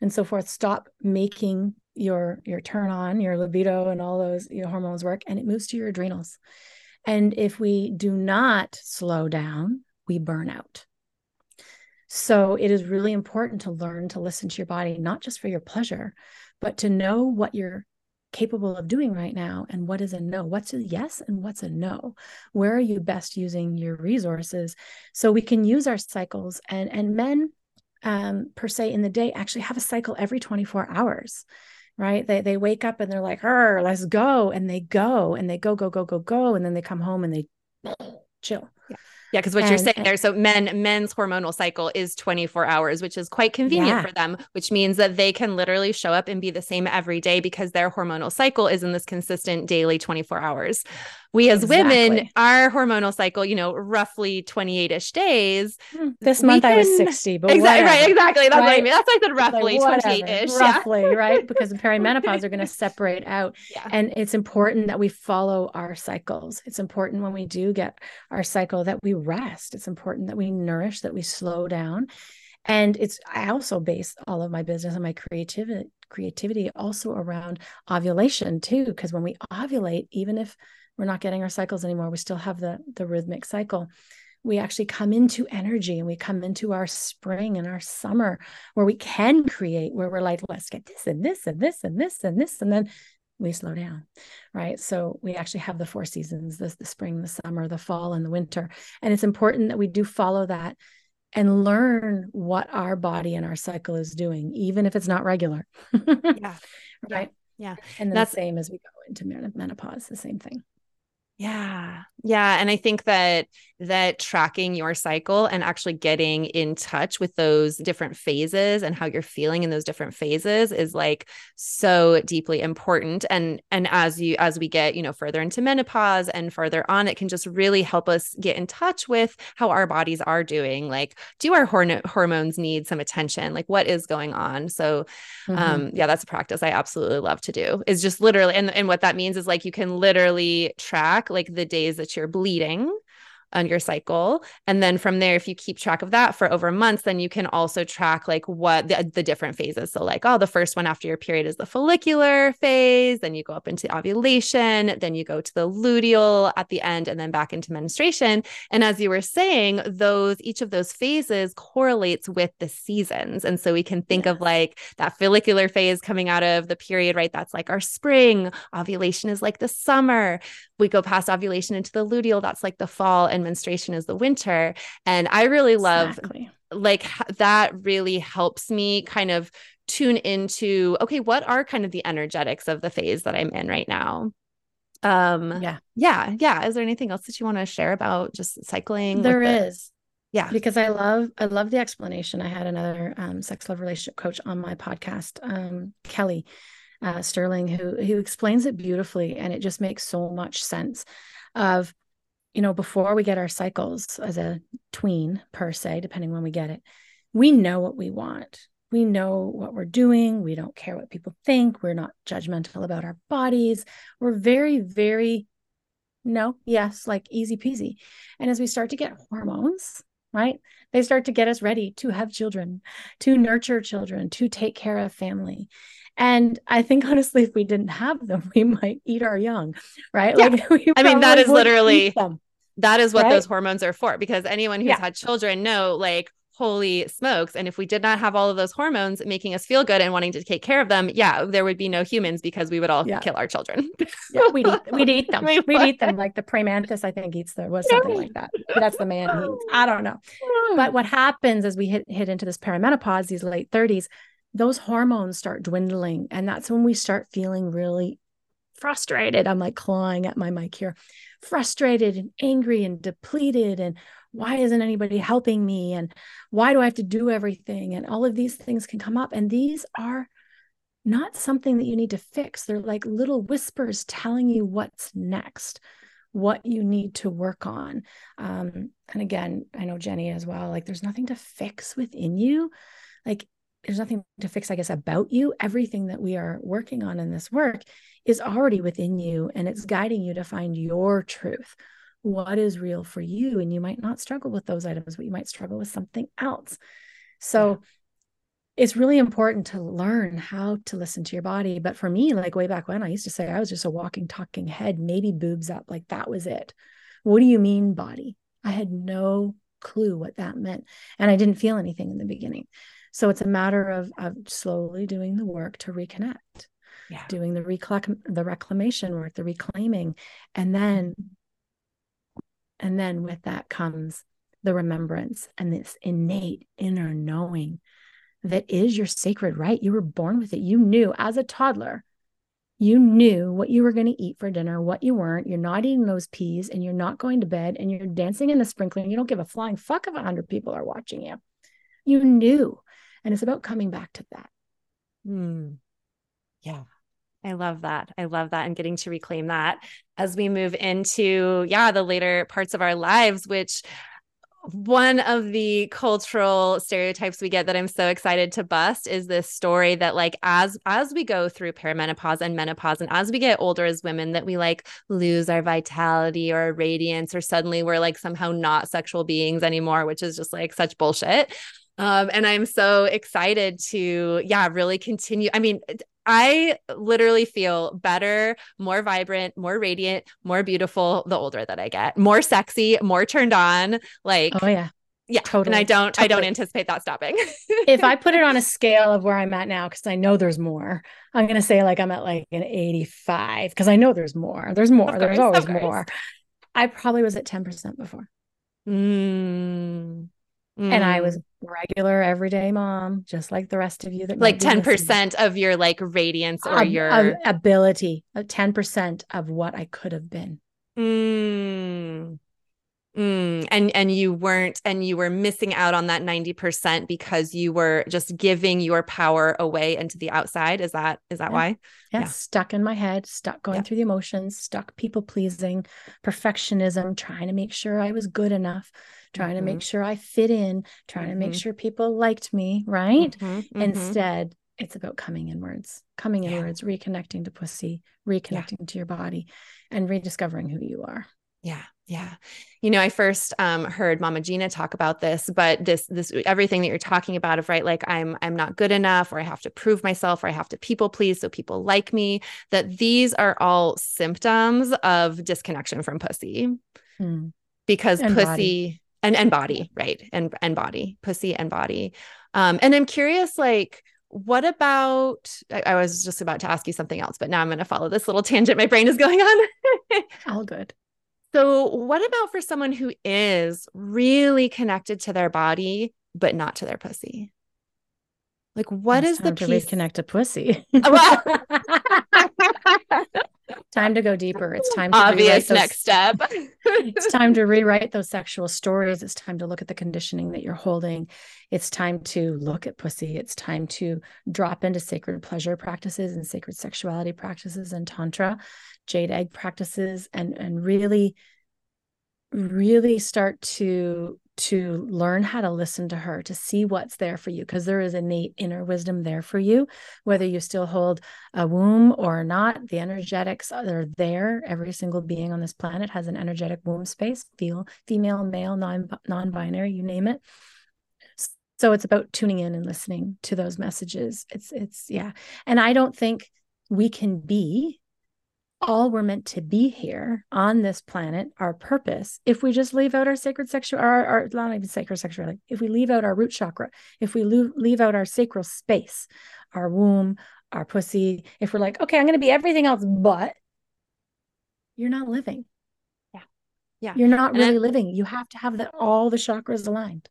and so forth stop making your your turn on your libido and all those your hormones work and it moves to your adrenals. And if we do not slow down we burn out. So it is really important to learn to listen to your body not just for your pleasure but to know what you're capable of doing right now and what is a no. What's a yes and what's a no? Where are you best using your resources? So we can use our cycles and and men um, per se in the day actually have a cycle every 24 hours right? They they wake up and they're like, let's go," and they go and they go go go go go, and then they come home and they chill. Yeah. Yeah, because what and, you're saying uh there, so men men's hormonal cycle is 24 hours, which is quite convenient yeah. for them, which means that they can literally show up and be the same every day because their hormonal cycle is in this consistent daily 24 hours we as exactly. women, our hormonal cycle, you know, roughly 28 ish days. Hmm, this month can... I was 60, but exactly right, exactly. That's right? what I mean. That's why I said roughly like 28 ish. Roughly, yeah. right? Because the perimenopause are going to separate out. Yeah. And it's important that we follow our cycles. It's important when we do get our cycle that we rest. It's important that we nourish, that we slow down. And it's I also base all of my business and my creativity creativity also around ovulation too because when we ovulate even if we're not getting our cycles anymore. We still have the the rhythmic cycle. We actually come into energy and we come into our spring and our summer where we can create where we're like let's get this and this and this and this and this and then we slow down right? So we actually have the four seasons the, the spring the summer the fall and the winter. And it's important that we do follow that and learn what our body and our cycle is doing even if it's not regular yeah. Right? Yeah. And the same as we go into menopause the same thing yeah. Yeah, and I think that that tracking your cycle and actually getting in touch with those different phases and how you're feeling in those different phases is like so deeply important and and as you as we get, you know, further into menopause and further on it can just really help us get in touch with how our bodies are doing. Like do our horn- hormones need some attention? Like what is going on? So mm-hmm. um yeah, that's a practice I absolutely love to do. Is just literally and and what that means is like you can literally track like the days that you're bleeding on your cycle. And then from there, if you keep track of that for over months, then you can also track like what the, the different phases. So, like, oh, the first one after your period is the follicular phase. Then you go up into ovulation. Then you go to the luteal at the end and then back into menstruation. And as you were saying, those each of those phases correlates with the seasons. And so we can think yes. of like that follicular phase coming out of the period, right? That's like our spring. Ovulation is like the summer. We go past ovulation into the luteal. That's like the fall. And menstruation is the winter. And I really love exactly. like that really helps me kind of tune into okay, what are kind of the energetics of the phase that I'm in right now? Um, yeah. Yeah. Yeah. Is there anything else that you want to share about just cycling? There is. the- Yeah. Because I love I love the explanation. I had another um, sex love relationship coach on my podcast, um, Kelly uh, Sterling, who who explains it beautifully, and it just makes so much sense. Of you know, before we get our cycles as a tween per se, depending when we get it, we know what we want. We know what we're doing. We don't care what people think. We're not judgmental about our bodies. We're very, very no, yes, like easy peasy. And as we start to get hormones, right? They start to get us ready to have children, to nurture children, to take care of family. And I think honestly, if we didn't have them, we might eat our young, right? Yeah. Like I mean, that is literally that is what right? those hormones are for. Because anyone who's yeah. had children know, like, holy smokes. And if we did not have all of those hormones making us feel good and wanting to take care of them, yeah, there would be no humans because we would all yeah. kill our children. yeah, we'd eat, we'd eat them. we would eat them. Like the praying mantis, I think eats there was something like that. That's the man. I don't know. But what happens as we hit hit into this perimenopause, these late 30s, those hormones start dwindling. And that's when we start feeling really frustrated. I'm like clawing at my mic here, frustrated and angry and depleted and why isn't anybody helping me? And why do i have to do everything? And all of these things can come up and these are not something that you need to fix. They're like little whispers telling you what's next what you need to work on. Um, and again i know jenny as well like there's nothing to fix within you. Like there's nothing to fix i guess about you. Everything that we are working on in this work is already within you and it's guiding you to find your truth. What is real for you and you might not struggle with those items but you might struggle with something else. So it's really important to learn how to listen to your body. But for me like way back when i used to say i was just a walking talking head maybe boobs up like that was it. What do you mean body? I had no clue what that meant and i didn't feel anything in the beginning so it's a matter of of slowly doing the work to reconnect yeah. doing the reclaim the reclamation work the reclaiming and then and then with that comes the remembrance and this innate inner knowing that is your sacred right. You were born with it. You knew as a toddler, you knew what you were going to eat for dinner, what you weren't. You're not eating those peas and you're not going to bed and you're dancing in the sprinkler. And you don't give a flying fuck if a hundred people are watching you. You knew. And it's about coming back to that. Hmm. Yeah. I love that. I love that and getting to reclaim that as we move into, yeah, the later parts of our lives, which one of the cultural stereotypes we get that I'm so excited to bust is this story that like as as we go through perimenopause and menopause and as we get older as women that we like lose our vitality or our radiance or suddenly we're like somehow not sexual beings anymore which is just like such bullshit um, and I'm so excited to, yeah, really continue. I mean, I literally feel better, more vibrant, more radiant, more beautiful the older that I get, more sexy, more turned on. Like, oh, yeah. Yeah, totally. And I don't, totally. I don't anticipate that stopping. if I put it on a scale of where I'm at now, because I know there's more, I'm gonna say like I'm at like an 85 because I know there's more. There's more. Course, there's always more. I probably was at 10% before. Mm. Mm. And I was mm. regular everyday mom, just like the rest of you that like 10% of your like radiance or your ability, 10% of what I could have been. Mm. Mm, and and you weren't and you were missing out on that 90% because you were just giving your power away into the outside is that is that yeah. why yeah, yeah, stuck in my head stuck going yeah. through the emotions stuck people pleasing perfectionism trying to make sure i was good enough trying mm-hmm. to make mm-hmm. sure i fit in trying mm-hmm. to make mm-hmm. sure people liked me right mm-hmm. instead it's about coming inwards coming inwards reconnecting to pussy reconnecting to your body and rediscovering who you are yeah. Yeah. You know, I first um, heard Mama Gena talk about this, but this, this, everything that you're talking about of, right, like I'm, I'm not good enough, or I have to prove myself, or I have to people please so people like me, that these are all symptoms of disconnection from pussy. Hmm. Because and pussy body. And, and body, right. And, and body, pussy and body. Um, and I'm curious, like, what about I, I was just about to ask you something else, but now I'm going to follow this little tangent my brain is going on. all good. So, what about for someone who is really connected to their body, but not to their pussy? Like, what it's is the to piece? reconnect to pussy? time to go deeper. It's time to obvious those, next step. it's time to rewrite those sexual stories. It's time to look at the conditioning that you're holding. It's time to look at pussy. It's time to drop into sacred pleasure practices and sacred sexuality practices and tantra, jade egg practices, and and really, really start to to learn how to listen to her, to see what's there for you, because there is innate inner wisdom there for you, whether you still hold a womb or not. The energetics are there. Every single being on this planet has an energetic womb space, feel female, male, non non-binary, you name it. So it's about tuning in and listening to those messages. It's it's yeah. And I don't think we can be all we're meant to be here on this planet, our purpose, if we just leave out our sacred sexual, our, our not even sacred sexuality, if we leave out our root chakra, if we leave, leave out our sacral space, our womb, our pussy, if we're like, okay, I'm going to be everything else, but you're not living. Yeah. Yeah. You're not and really living. You have to have that all the chakras aligned.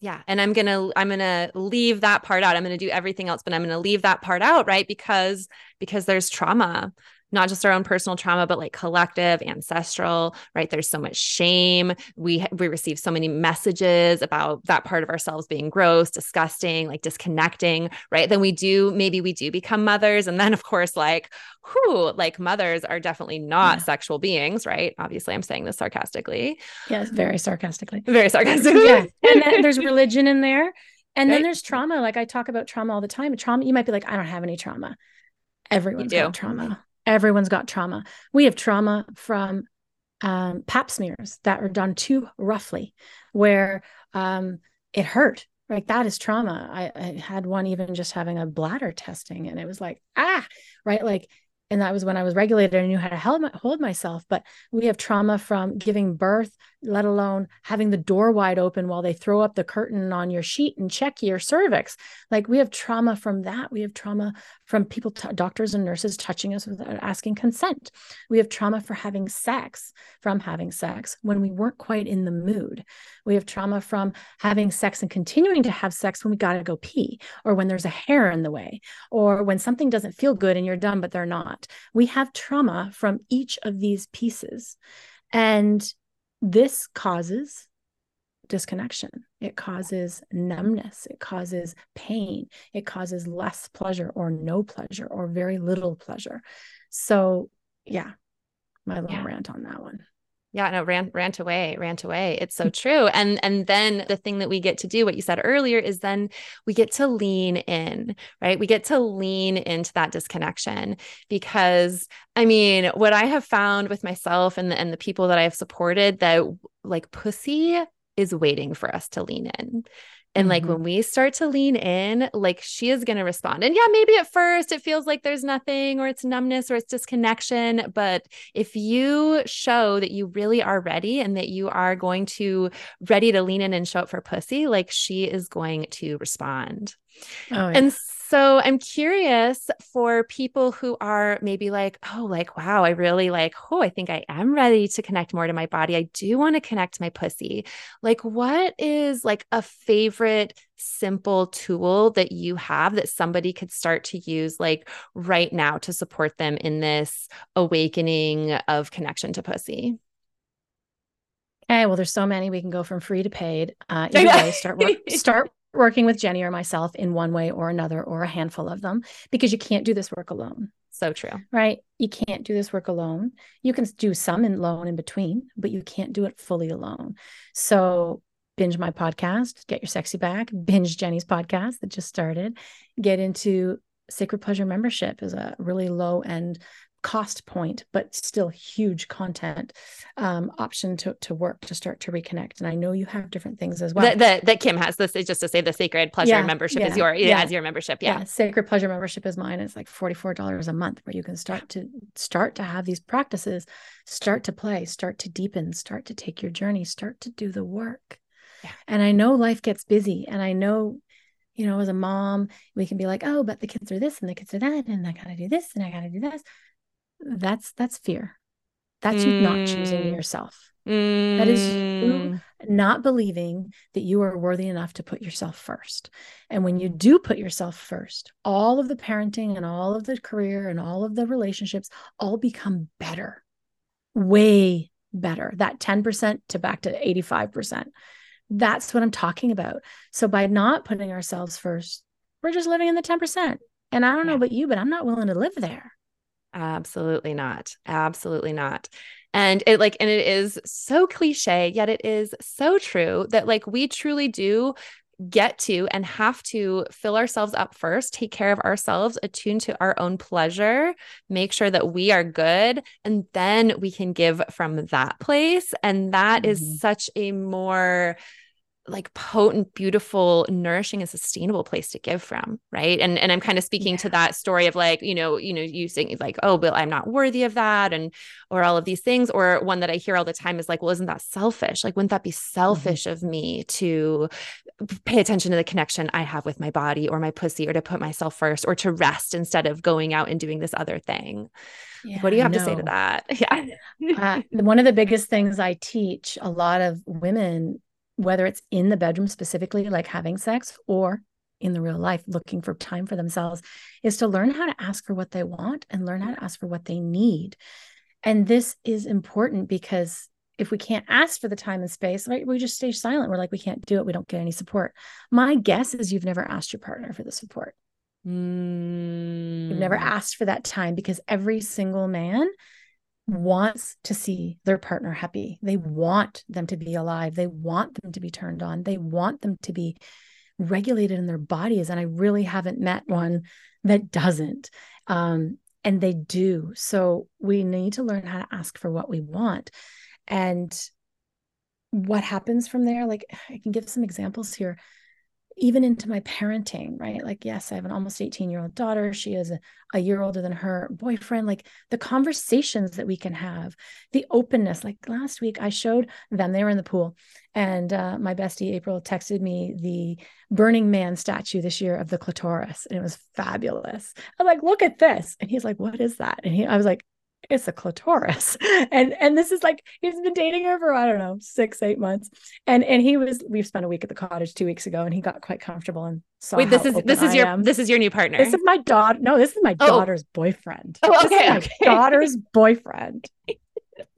Yeah. And I'm to, I'm to leave that part out. I'm to do everything else, but I'm to leave that part out, right? Because, because there's trauma not just our own personal trauma but like collective ancestral right? There's so much shame. We we receive so many messages about that part of ourselves being gross disgusting like disconnecting right? Then we do maybe we do become mothers. And then of course like who like mothers are definitely not yeah. sexual beings right? Obviously i'm saying this sarcastically. Yes very sarcastically. Very sarcastically. Yeah. And then there's religion in there. And right? then there's trauma. Like i talk about trauma all the time. Trauma you might be like i don't have any trauma. Everyone's got trauma everyone's got trauma. We have trauma from um, pap smears that are done too roughly, where um, it hurt. Like that is trauma. I, I had one even just having a bladder testing, and it was like ah, right, like and that was when I was regulated and knew how to hold myself. But we have trauma from giving birth, let alone having the door wide open while they throw up the curtain on your sheet and check your cervix. Like we have trauma from that. We have trauma from people, t- doctors and nurses touching us without asking consent. We have trauma for having sex, from having sex when we weren't quite in the mood. We have trauma from having sex and continuing to have sex when we got to go pee, or when there's a hair in the way, or when something doesn't feel good and you're done, but they're not. We have trauma from each of these pieces. And this causes disconnection. It causes numbness. It causes pain. It causes less pleasure or no pleasure or very little pleasure. So, yeah, my little yeah. rant on that one yeah no rant rant away rant away. It's so mm. true. And and then the thing that we get to do what you said earlier is then we get to lean in right? We get to lean into that disconnection because i mean what i have found with myself and the, and the people that i have supported that like pussy is waiting for us to lean in and like mm-hmm. when we start to lean in, like she is going to respond. And yeah, maybe at first it feels like there's nothing or it's numbness or it's disconnection. But if you show that you really are ready and that you are going to ready to lean in and show up for pussy, like she is going to respond. Oh, yeah. And so I'm curious for people who are maybe like, oh, like, wow, I really like, oh, I think I am ready to connect more to my body. I do want to connect to my pussy. Like, what is like a favorite simple tool that you have that somebody could start to use like right now to support them in this awakening of connection to pussy? Okay, well, there's so many. We can go from free to paid. Uh, either way, start work, start working with Jenny or myself in one way or another, or a handful of them, because you can't do this work alone. So true. Right. You can't do this work alone. You can do some in loan in between, but you can't do it fully alone. So binge my podcast, get your sexy back, binge Jenny's podcast that just started, get into Sacred Pleasure membership is a really low end cost point, but still huge content um, option to, to work to start to reconnect. And I know you have different things as well. That, that, that Kim has this is just to say the Sacred Pleasure yeah, membership yeah, is your yeah. as your membership. Yeah. yeah. Sacred Pleasure membership is mine. It's like $44 a month where you can start to start to have these practices, start to play, start to deepen, start to take your journey, start to do the work. And I know life gets busy and I know you know, as a mom, we can be like, oh, but the kids are this and the kids are that, and I gotta do this and I gotta do this that's that's fear That's mm. you not choosing mm. yourself. Mm. That is you mm. not believing that you are worthy enough to put yourself first. And when you do put yourself first, all of the parenting and all of the career and all of the relationships all become better, way better. That 10% to back to 85%. That's what I'm talking about. So by not putting ourselves first, we're just living in the 10%. And I don't know about you, but I'm not willing to live there. Absolutely not. Absolutely not. And it like, and it is so cliche, yet it is so true that like we truly do get to and have to fill ourselves up first, take care of ourselves, attune to our own pleasure, make sure that we are good, and then we can give from that place. And that mm-hmm. is such a more like potent beautiful nourishing and sustainable place to give from right and and i'm kind of speaking yeah. to that story of like you know you know you saying like oh but i'm not worthy of that and or all of these things or one that i hear all the time is like well isn't that selfish like wouldn't that be mm-hmm. selfish mm-hmm. of me to pay attention to the connection i have with my body or my pussy or to put myself first or to rest instead of going out and doing this other thing yeah, what do you have no. to say to that yeah uh, one of the biggest things i teach a lot of women whether it's in the bedroom specifically, like having sex, or in the real life, looking for time for themselves, is to learn how to ask for what they want and learn how to ask for what they need. And this is important because if we can't ask for the time and space, right, we just stay silent. We're like, we can't do it. We don't get any support. My guess is you've never asked your partner for the support. Mm. You've never mm. asked for that time because every single man wants to see their partner happy. They want them to be alive. They want them to be turned on. They want them to be regulated in their bodies. And I really haven't met one that doesn't. Um, and they do. So we need to learn how to ask for what we want. And what happens from there, like I can give some examples here even into my parenting, right? Like, yes, I have an almost 18 year old daughter. She is a, a, year older than her boyfriend. Like, the conversations that we can have, the openness. Like, last week, I showed them, they were in the pool, and uh, my bestie April texted me the Burning Man statue this year of the clitoris, and it was fabulous. I'm like, look at this. And he's like, what is that? And he, I was like, it's a clitoris. And and this is like he's been dating her for i don't know six eight months. And and he was we've spent a week at the cottage two weeks ago and he got quite comfortable and saw wait this is this is I your am. this is your new partner? This is my daughter no this is my oh. daughter's boyfriend. Oh okay, okay. daughter's boyfriend.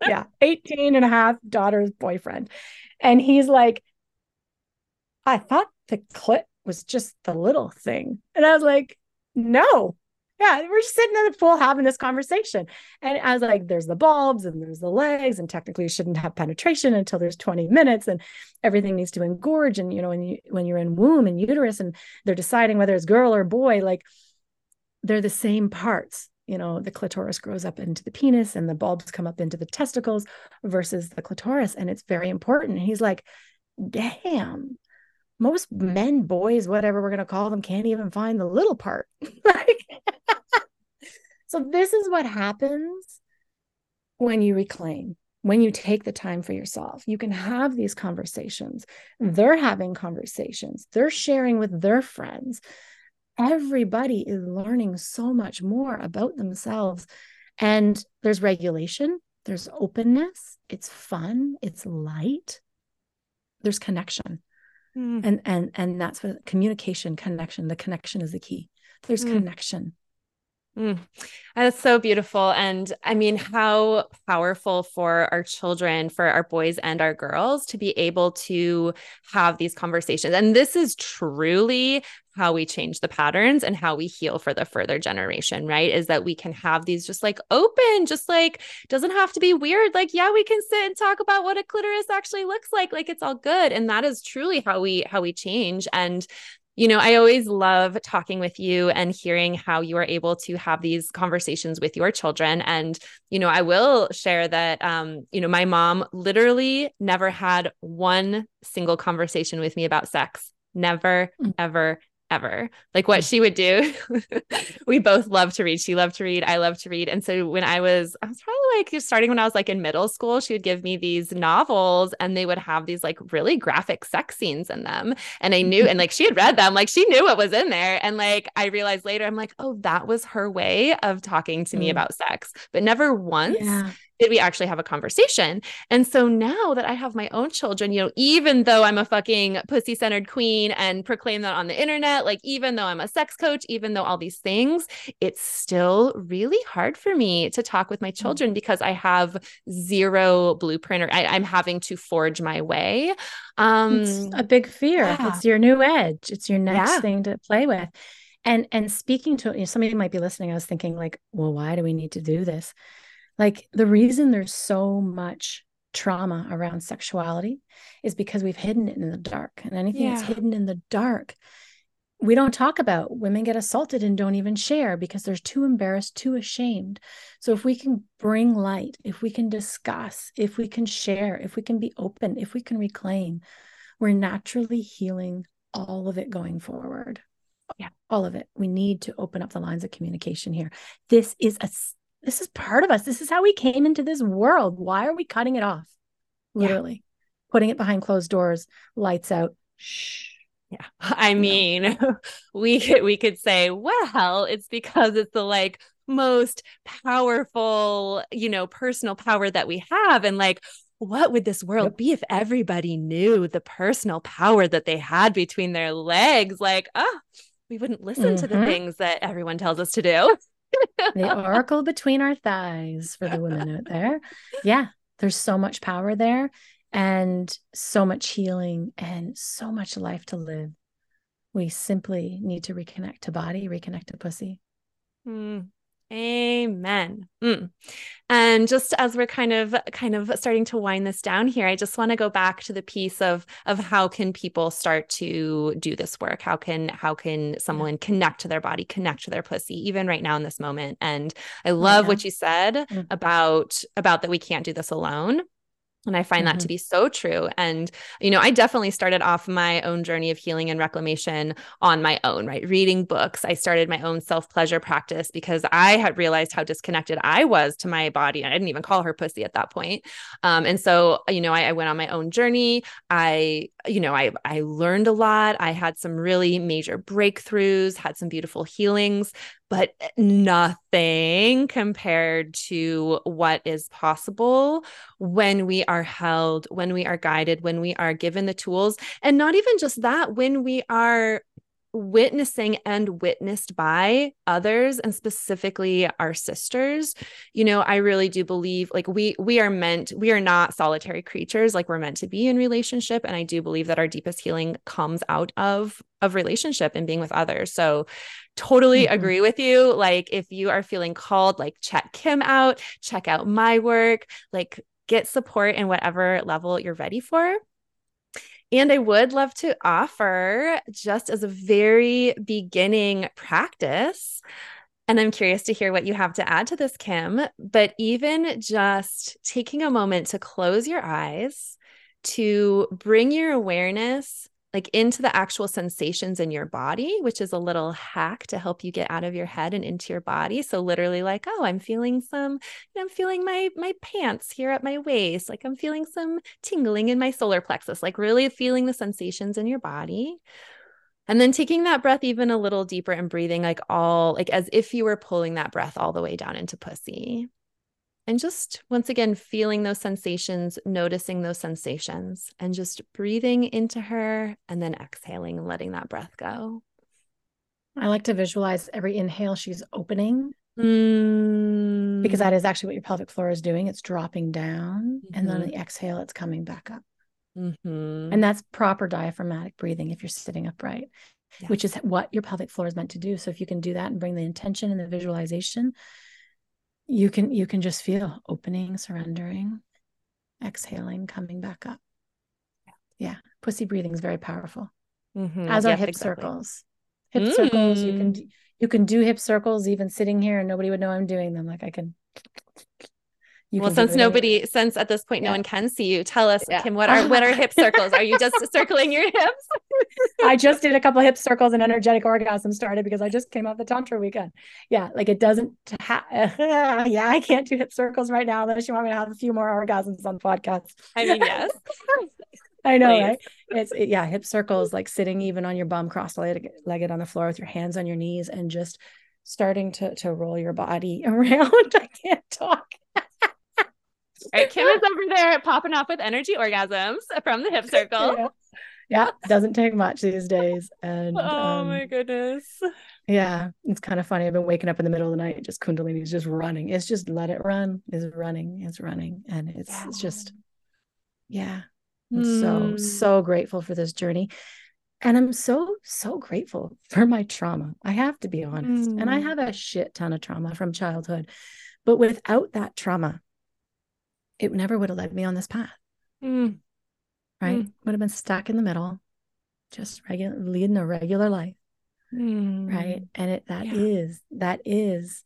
Yeah 18 and a half daughter's boyfriend. And he's like i thought the clit was just the little thing. And i was like no yeah, we're just sitting in the pool having this conversation. And I was like, there's the bulbs and there's the legs, and technically you shouldn't have penetration until there's 20 minutes, and everything needs to engorge. And you know, when you when you're in womb and uterus, and they're deciding whether it's girl or boy, like they're the same parts. You know, the clitoris grows up into the penis and the bulbs come up into the testicles versus the clitoris. And it's very important. And he's like, damn, most men, boys, whatever we're to call them, can't even find the little part. like, so, this is what happens when you reclaim, when you take the time for yourself. You can have these conversations. They're having conversations, they're sharing with their friends. Everybody is learning so much more about themselves. And there's regulation, there's openness, it's fun, it's light, there's connection. Mm. And and and that's what communication, connection. The connection is the key. There's mm. connection. Mm, that's so beautiful. And I mean, how powerful for our children, for our boys and our girls to be able to have these conversations. And this is truly how we change the patterns and how we heal for the further generation, right? Is that we can have these just like open, just like doesn't have to be weird. Like, yeah, we can sit and talk about what a clitoris actually looks like. Like it's all good. And that is truly how we how we change. And you know, I always love talking with you and hearing how you are able to have these conversations with your children. And, you know, I will share that, um, you know, my mom literally never had one single conversation with me about sex. Never, mm. ever, ever. Like what she would do. we both love to read. She loved to read. I love to read. And so when I was, I was probably like starting when I was like in middle school, she would give me these novels and they would have these like really graphic sex scenes in them. And I knew, and like she had read them, like she knew what was in there. And like I realized later, I'm like, oh, that was her way of talking to me mm. about sex, but never once yeah did we actually have a conversation? And so now that I have my own children, you know, even though I'm a fucking pussy centered queen and proclaim that on the internet, like even though I'm a sex coach, even though all these things, it's still really hard for me to talk with my mm. children because I have zero blueprint or I, am having to forge my way. Um, it's a big fear. Yeah. It's your new edge. It's your next yeah. thing to play with. And and speaking to you know, somebody might be listening, I was thinking like, well, why do we need to do this? Like the reason there's so much trauma around sexuality is because we've hidden it in the dark. And anything yeah. that's hidden in the dark, we don't talk about. Women get assaulted and don't even share because they're too embarrassed, too ashamed. So if we can bring light, if we can discuss, if we can share, if we can be open, if we can reclaim, we're naturally healing all of it going forward. Yeah, all of it. We need to open up the lines of communication here. This is a this is part of us. This is how we came into this world. Why are we cutting it off? Literally, yeah. putting it behind closed doors, lights out. Shh. Yeah. I mean, we could we could say, well, it's because it's the like most powerful, you know, personal power that we have and like what would this world be if everybody knew the personal power that they had between their legs? Like, oh, we wouldn't listen mm-hmm. to the mm-hmm. things that everyone tells us to do the oracle between our thighs for the women out there. Yeah, there's so much power there and so much healing and so much life to live. We simply need to reconnect to body, reconnect to pussy. Mm. Amen. Mm. And just as we're kind of kind of starting to wind this down here, I just want to go back to the piece of of how can people start to do this work? How can how can someone connect to their body, connect to their pussy, even right now in this moment? And I love yeah. what you said mm. about about that we can't do this alone. And I find mm-hmm. that to mm-hmm. be so true. And, you know, I definitely started off my own journey of healing and reclamation on my own, right? Reading books. I started my own self pleasure practice because I had realized how disconnected I was to my body. I didn't even call her pussy at that point. Um, and so, you know, I, I went on my own journey. I, you know, I, I learned a lot. I had some really major breakthroughs, had some beautiful healings, but nothing compared to what is possible when we are held, when we are guided, when we are given the tools. And not even just that, when we are witnessing and witnessed by others and specifically our sisters you know i really do believe like we we are meant we are not solitary creatures like we're meant to be in relationship and i do believe that our deepest healing comes out of of relationship and being with others. So totally mm-hmm. agree with you. Like if you are feeling called like check kim out check out my work like get support in whatever level you're ready for and I would love to offer just as a very beginning practice. And I'm curious to hear what you have to add to this, Kim. But even just taking a moment to close your eyes, to bring your awareness like into the actual sensations in your body, which is a little hack to help you get out of your head and into your body. So literally like, oh, I'm feeling some, I'm feeling my my pants here at my waist, like I'm feeling some tingling in my solar plexus, like really feeling the sensations in your body. And then taking that breath even a little deeper and breathing like all like as if you were pulling that breath all the way down into pussy and just once again feeling those sensations, noticing those sensations, and just breathing into her and then exhaling and letting that breath go. I like to visualize every inhale she's opening mm. because that is actually what your pelvic floor is doing. It's dropping down, mm-hmm. and then on mm-hmm. the exhale, it's coming back up. Mm-hmm. And that's proper diaphragmatic breathing if you're sitting upright, yeah. which is what your pelvic floor is meant to do. So if you can do that and bring the intention and the visualization, you can you can just feel opening surrendering exhaling coming back up yeah pussy breathing is very powerful mm-hmm. as are hip exactly. circles hip mm. circles you can you can do hip circles even sitting here and nobody would know i'm doing them like i can well, since nobody, since at this point yeah. no one can see you, tell us, yeah. Kim, what are what are hip circles? Are you just circling your hips? I just did a couple hip circles and energetic orgasm started because I just came off the tantra weekend. Yeah, like it doesn't. Ha- yeah, I can't do hip circles right now unless you want me to have a few more orgasms on the podcast. I mean, yes. I know, Please. right? It's it, yeah, hip circles, like sitting even on your bum, cross-legged on the floor with your hands on your knees and just starting to to roll your body around. I can't talk. All right, Kim is over there popping off with energy orgasms from the hip circle. Yeah, yeah doesn't take much these days. And oh um, my goodness. Yeah, it's kind of funny. I've been waking up in the middle of the night, just Kundalini is just running. It's just let it run, is running, is running. And it's, yeah. it's just, yeah. I'm mm. so, hmm. so grateful for this journey. And I'm so, so grateful for my trauma. I have to be honest. Mm. And I hmm. have a shit ton of trauma from childhood. But without that trauma, it never would have led me on this path. Mm. Right? Mm. Would have been stuck in the middle, just regular leading a regular life. Mm. Right. And it that yeah. is that is,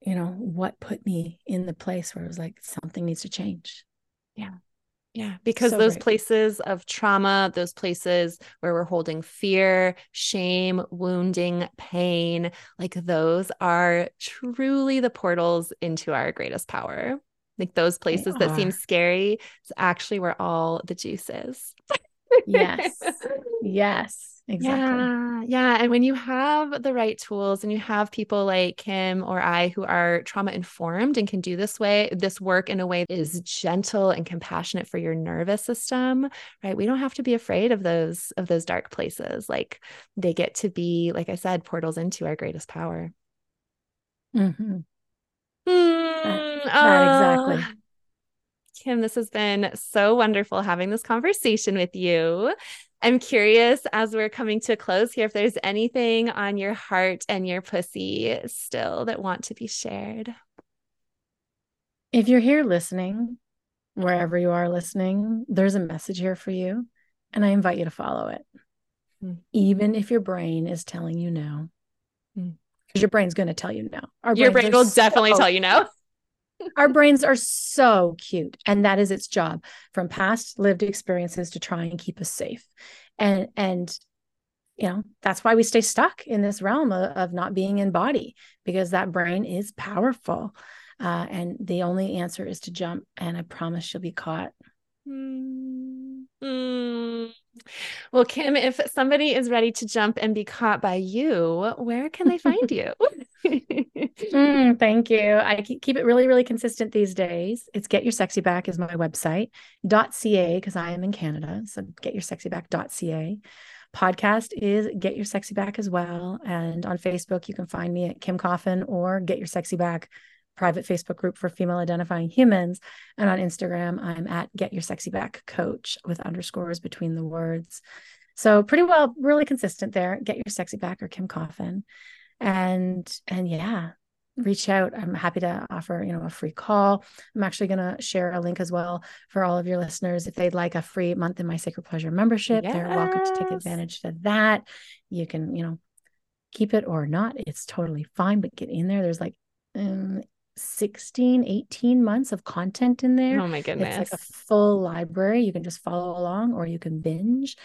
you know, what put me in the place where it was like something needs to change. Yeah. Yeah, because so those great. places of trauma, those places where we're holding fear, shame, wounding, pain, like those are truly the portals into our greatest power. Like those places that seem scary, it's actually where all the juice is. yes. Yes. Exactly. Yeah. Yeah. And when you have the right tools and you have people like Kim or I who are trauma informed and can do this way, this work in a way that is gentle and compassionate for your nervous system, right? We don't have to be afraid of those, of those dark places. Like they get to be, like I said, portals into our greatest power. Mm-hmm. Mm, not, not uh, exactly. Kim, this has been so wonderful having this conversation with you. I'm curious as we're coming to a close here if there's anything on your heart and your pussy still that want to be shared. If you're here listening, wherever you are listening, there's a message here for you, and I invite you to follow it. Mm. Even if your brain is telling you no. Hmm. Because mm. your brain's going to tell you no. Our your brain will so- definitely tell you no our brains are so cute, and that is its job from past lived experiences to try and keep us safe. And, and, you know, that's why we stay stuck in this realm of, of not being in body because that brain is powerful. Uh, and the only answer is to jump. And I promise you'll be caught. Mm. Well, Kim, if somebody is ready to jump and be caught by you, where can they find you? mm, thank you. I keep it really, really consistent these days. It's Get Your Sexy Back is my website, .ca, because I am in Canada. So Get Your Sexy Podcast is Get Your Sexy Back as well. And on Facebook, you can find me at Kim Coffin or Get Your Sexy Back private Facebook group for female identifying humans. And on Instagram, I'm at Get Your Sexy Back Coach with underscores between the words. So pretty well, really consistent there. Get Your Sexy Back or Kim Coffin. And and yeah, reach out. I'm happy to offer, you know, a free call. I'm actually going to share a link as well for all of your listeners. If they'd like a free month in my sacred pleasure membership, yes. they're welcome to take advantage of that. You can, you know, keep it or not. It's totally fine, but get in there. There's like um, 16, 18 months of content in there. Oh my goodness. It's like a full library. You can just follow along or you can binge.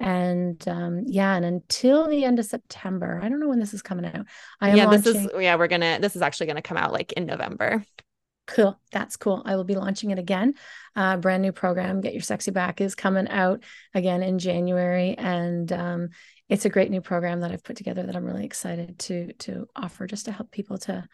And um, yeah, and until the end of September, I don't know when this is coming out. I am yeah, this launching... is yeah, we're gonna this is actually gonna come out like in November. Cool. That's cool. I will be launching it again. Uh, brand new program, Get Your Sexy Back, is coming out again in January, and um, it's a great new program that I've put together that I'm really excited to to offer, just to help people to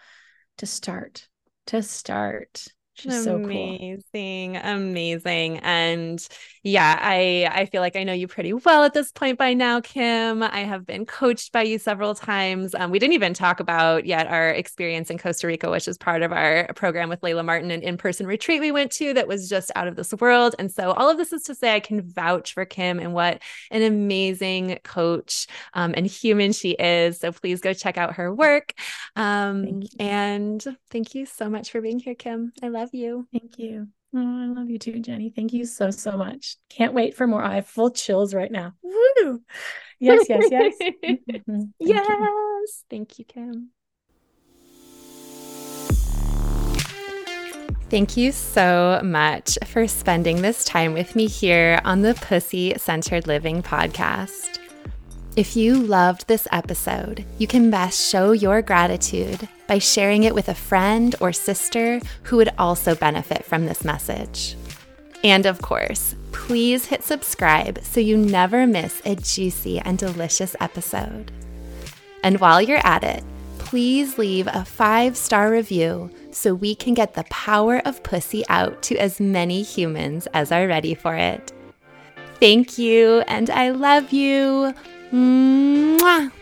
to start, to start. She's amazing, so cool. amazing. And yeah, I I feel like I know you pretty well at this point by now, Kim. I have been coached by you several times. Um, we didn't even talk about yet our experience in Costa Rica, which is part of our program with Layla Martin, an in-person retreat we went to that was just out of this world. And so all of this is to say I can vouch for Kim and what an amazing coach um, and human she is. So please go check out her work. Um, thank and thank you so much for being here, Kim. I love you. Thank you. Oh, I love you too, Jenny. Thank you so, so much. Can't wait for more. I have full chills right now. Woo! Yes, yes, yes. Mm-hmm. Thank yes. You. Thank you, Kim. Thank you so much for spending this time with me here on the Pussy Centered Living podcast. If you loved this episode, you can best show your gratitude by sharing it with a friend or sister who would also benefit from this message. And of course, please hit subscribe so you never miss a juicy and delicious episode. And while you're at it, please leave a five star review so we can get the power of pussy out to as many humans as are ready for it. Thank you, and I love you. 嗯，哇。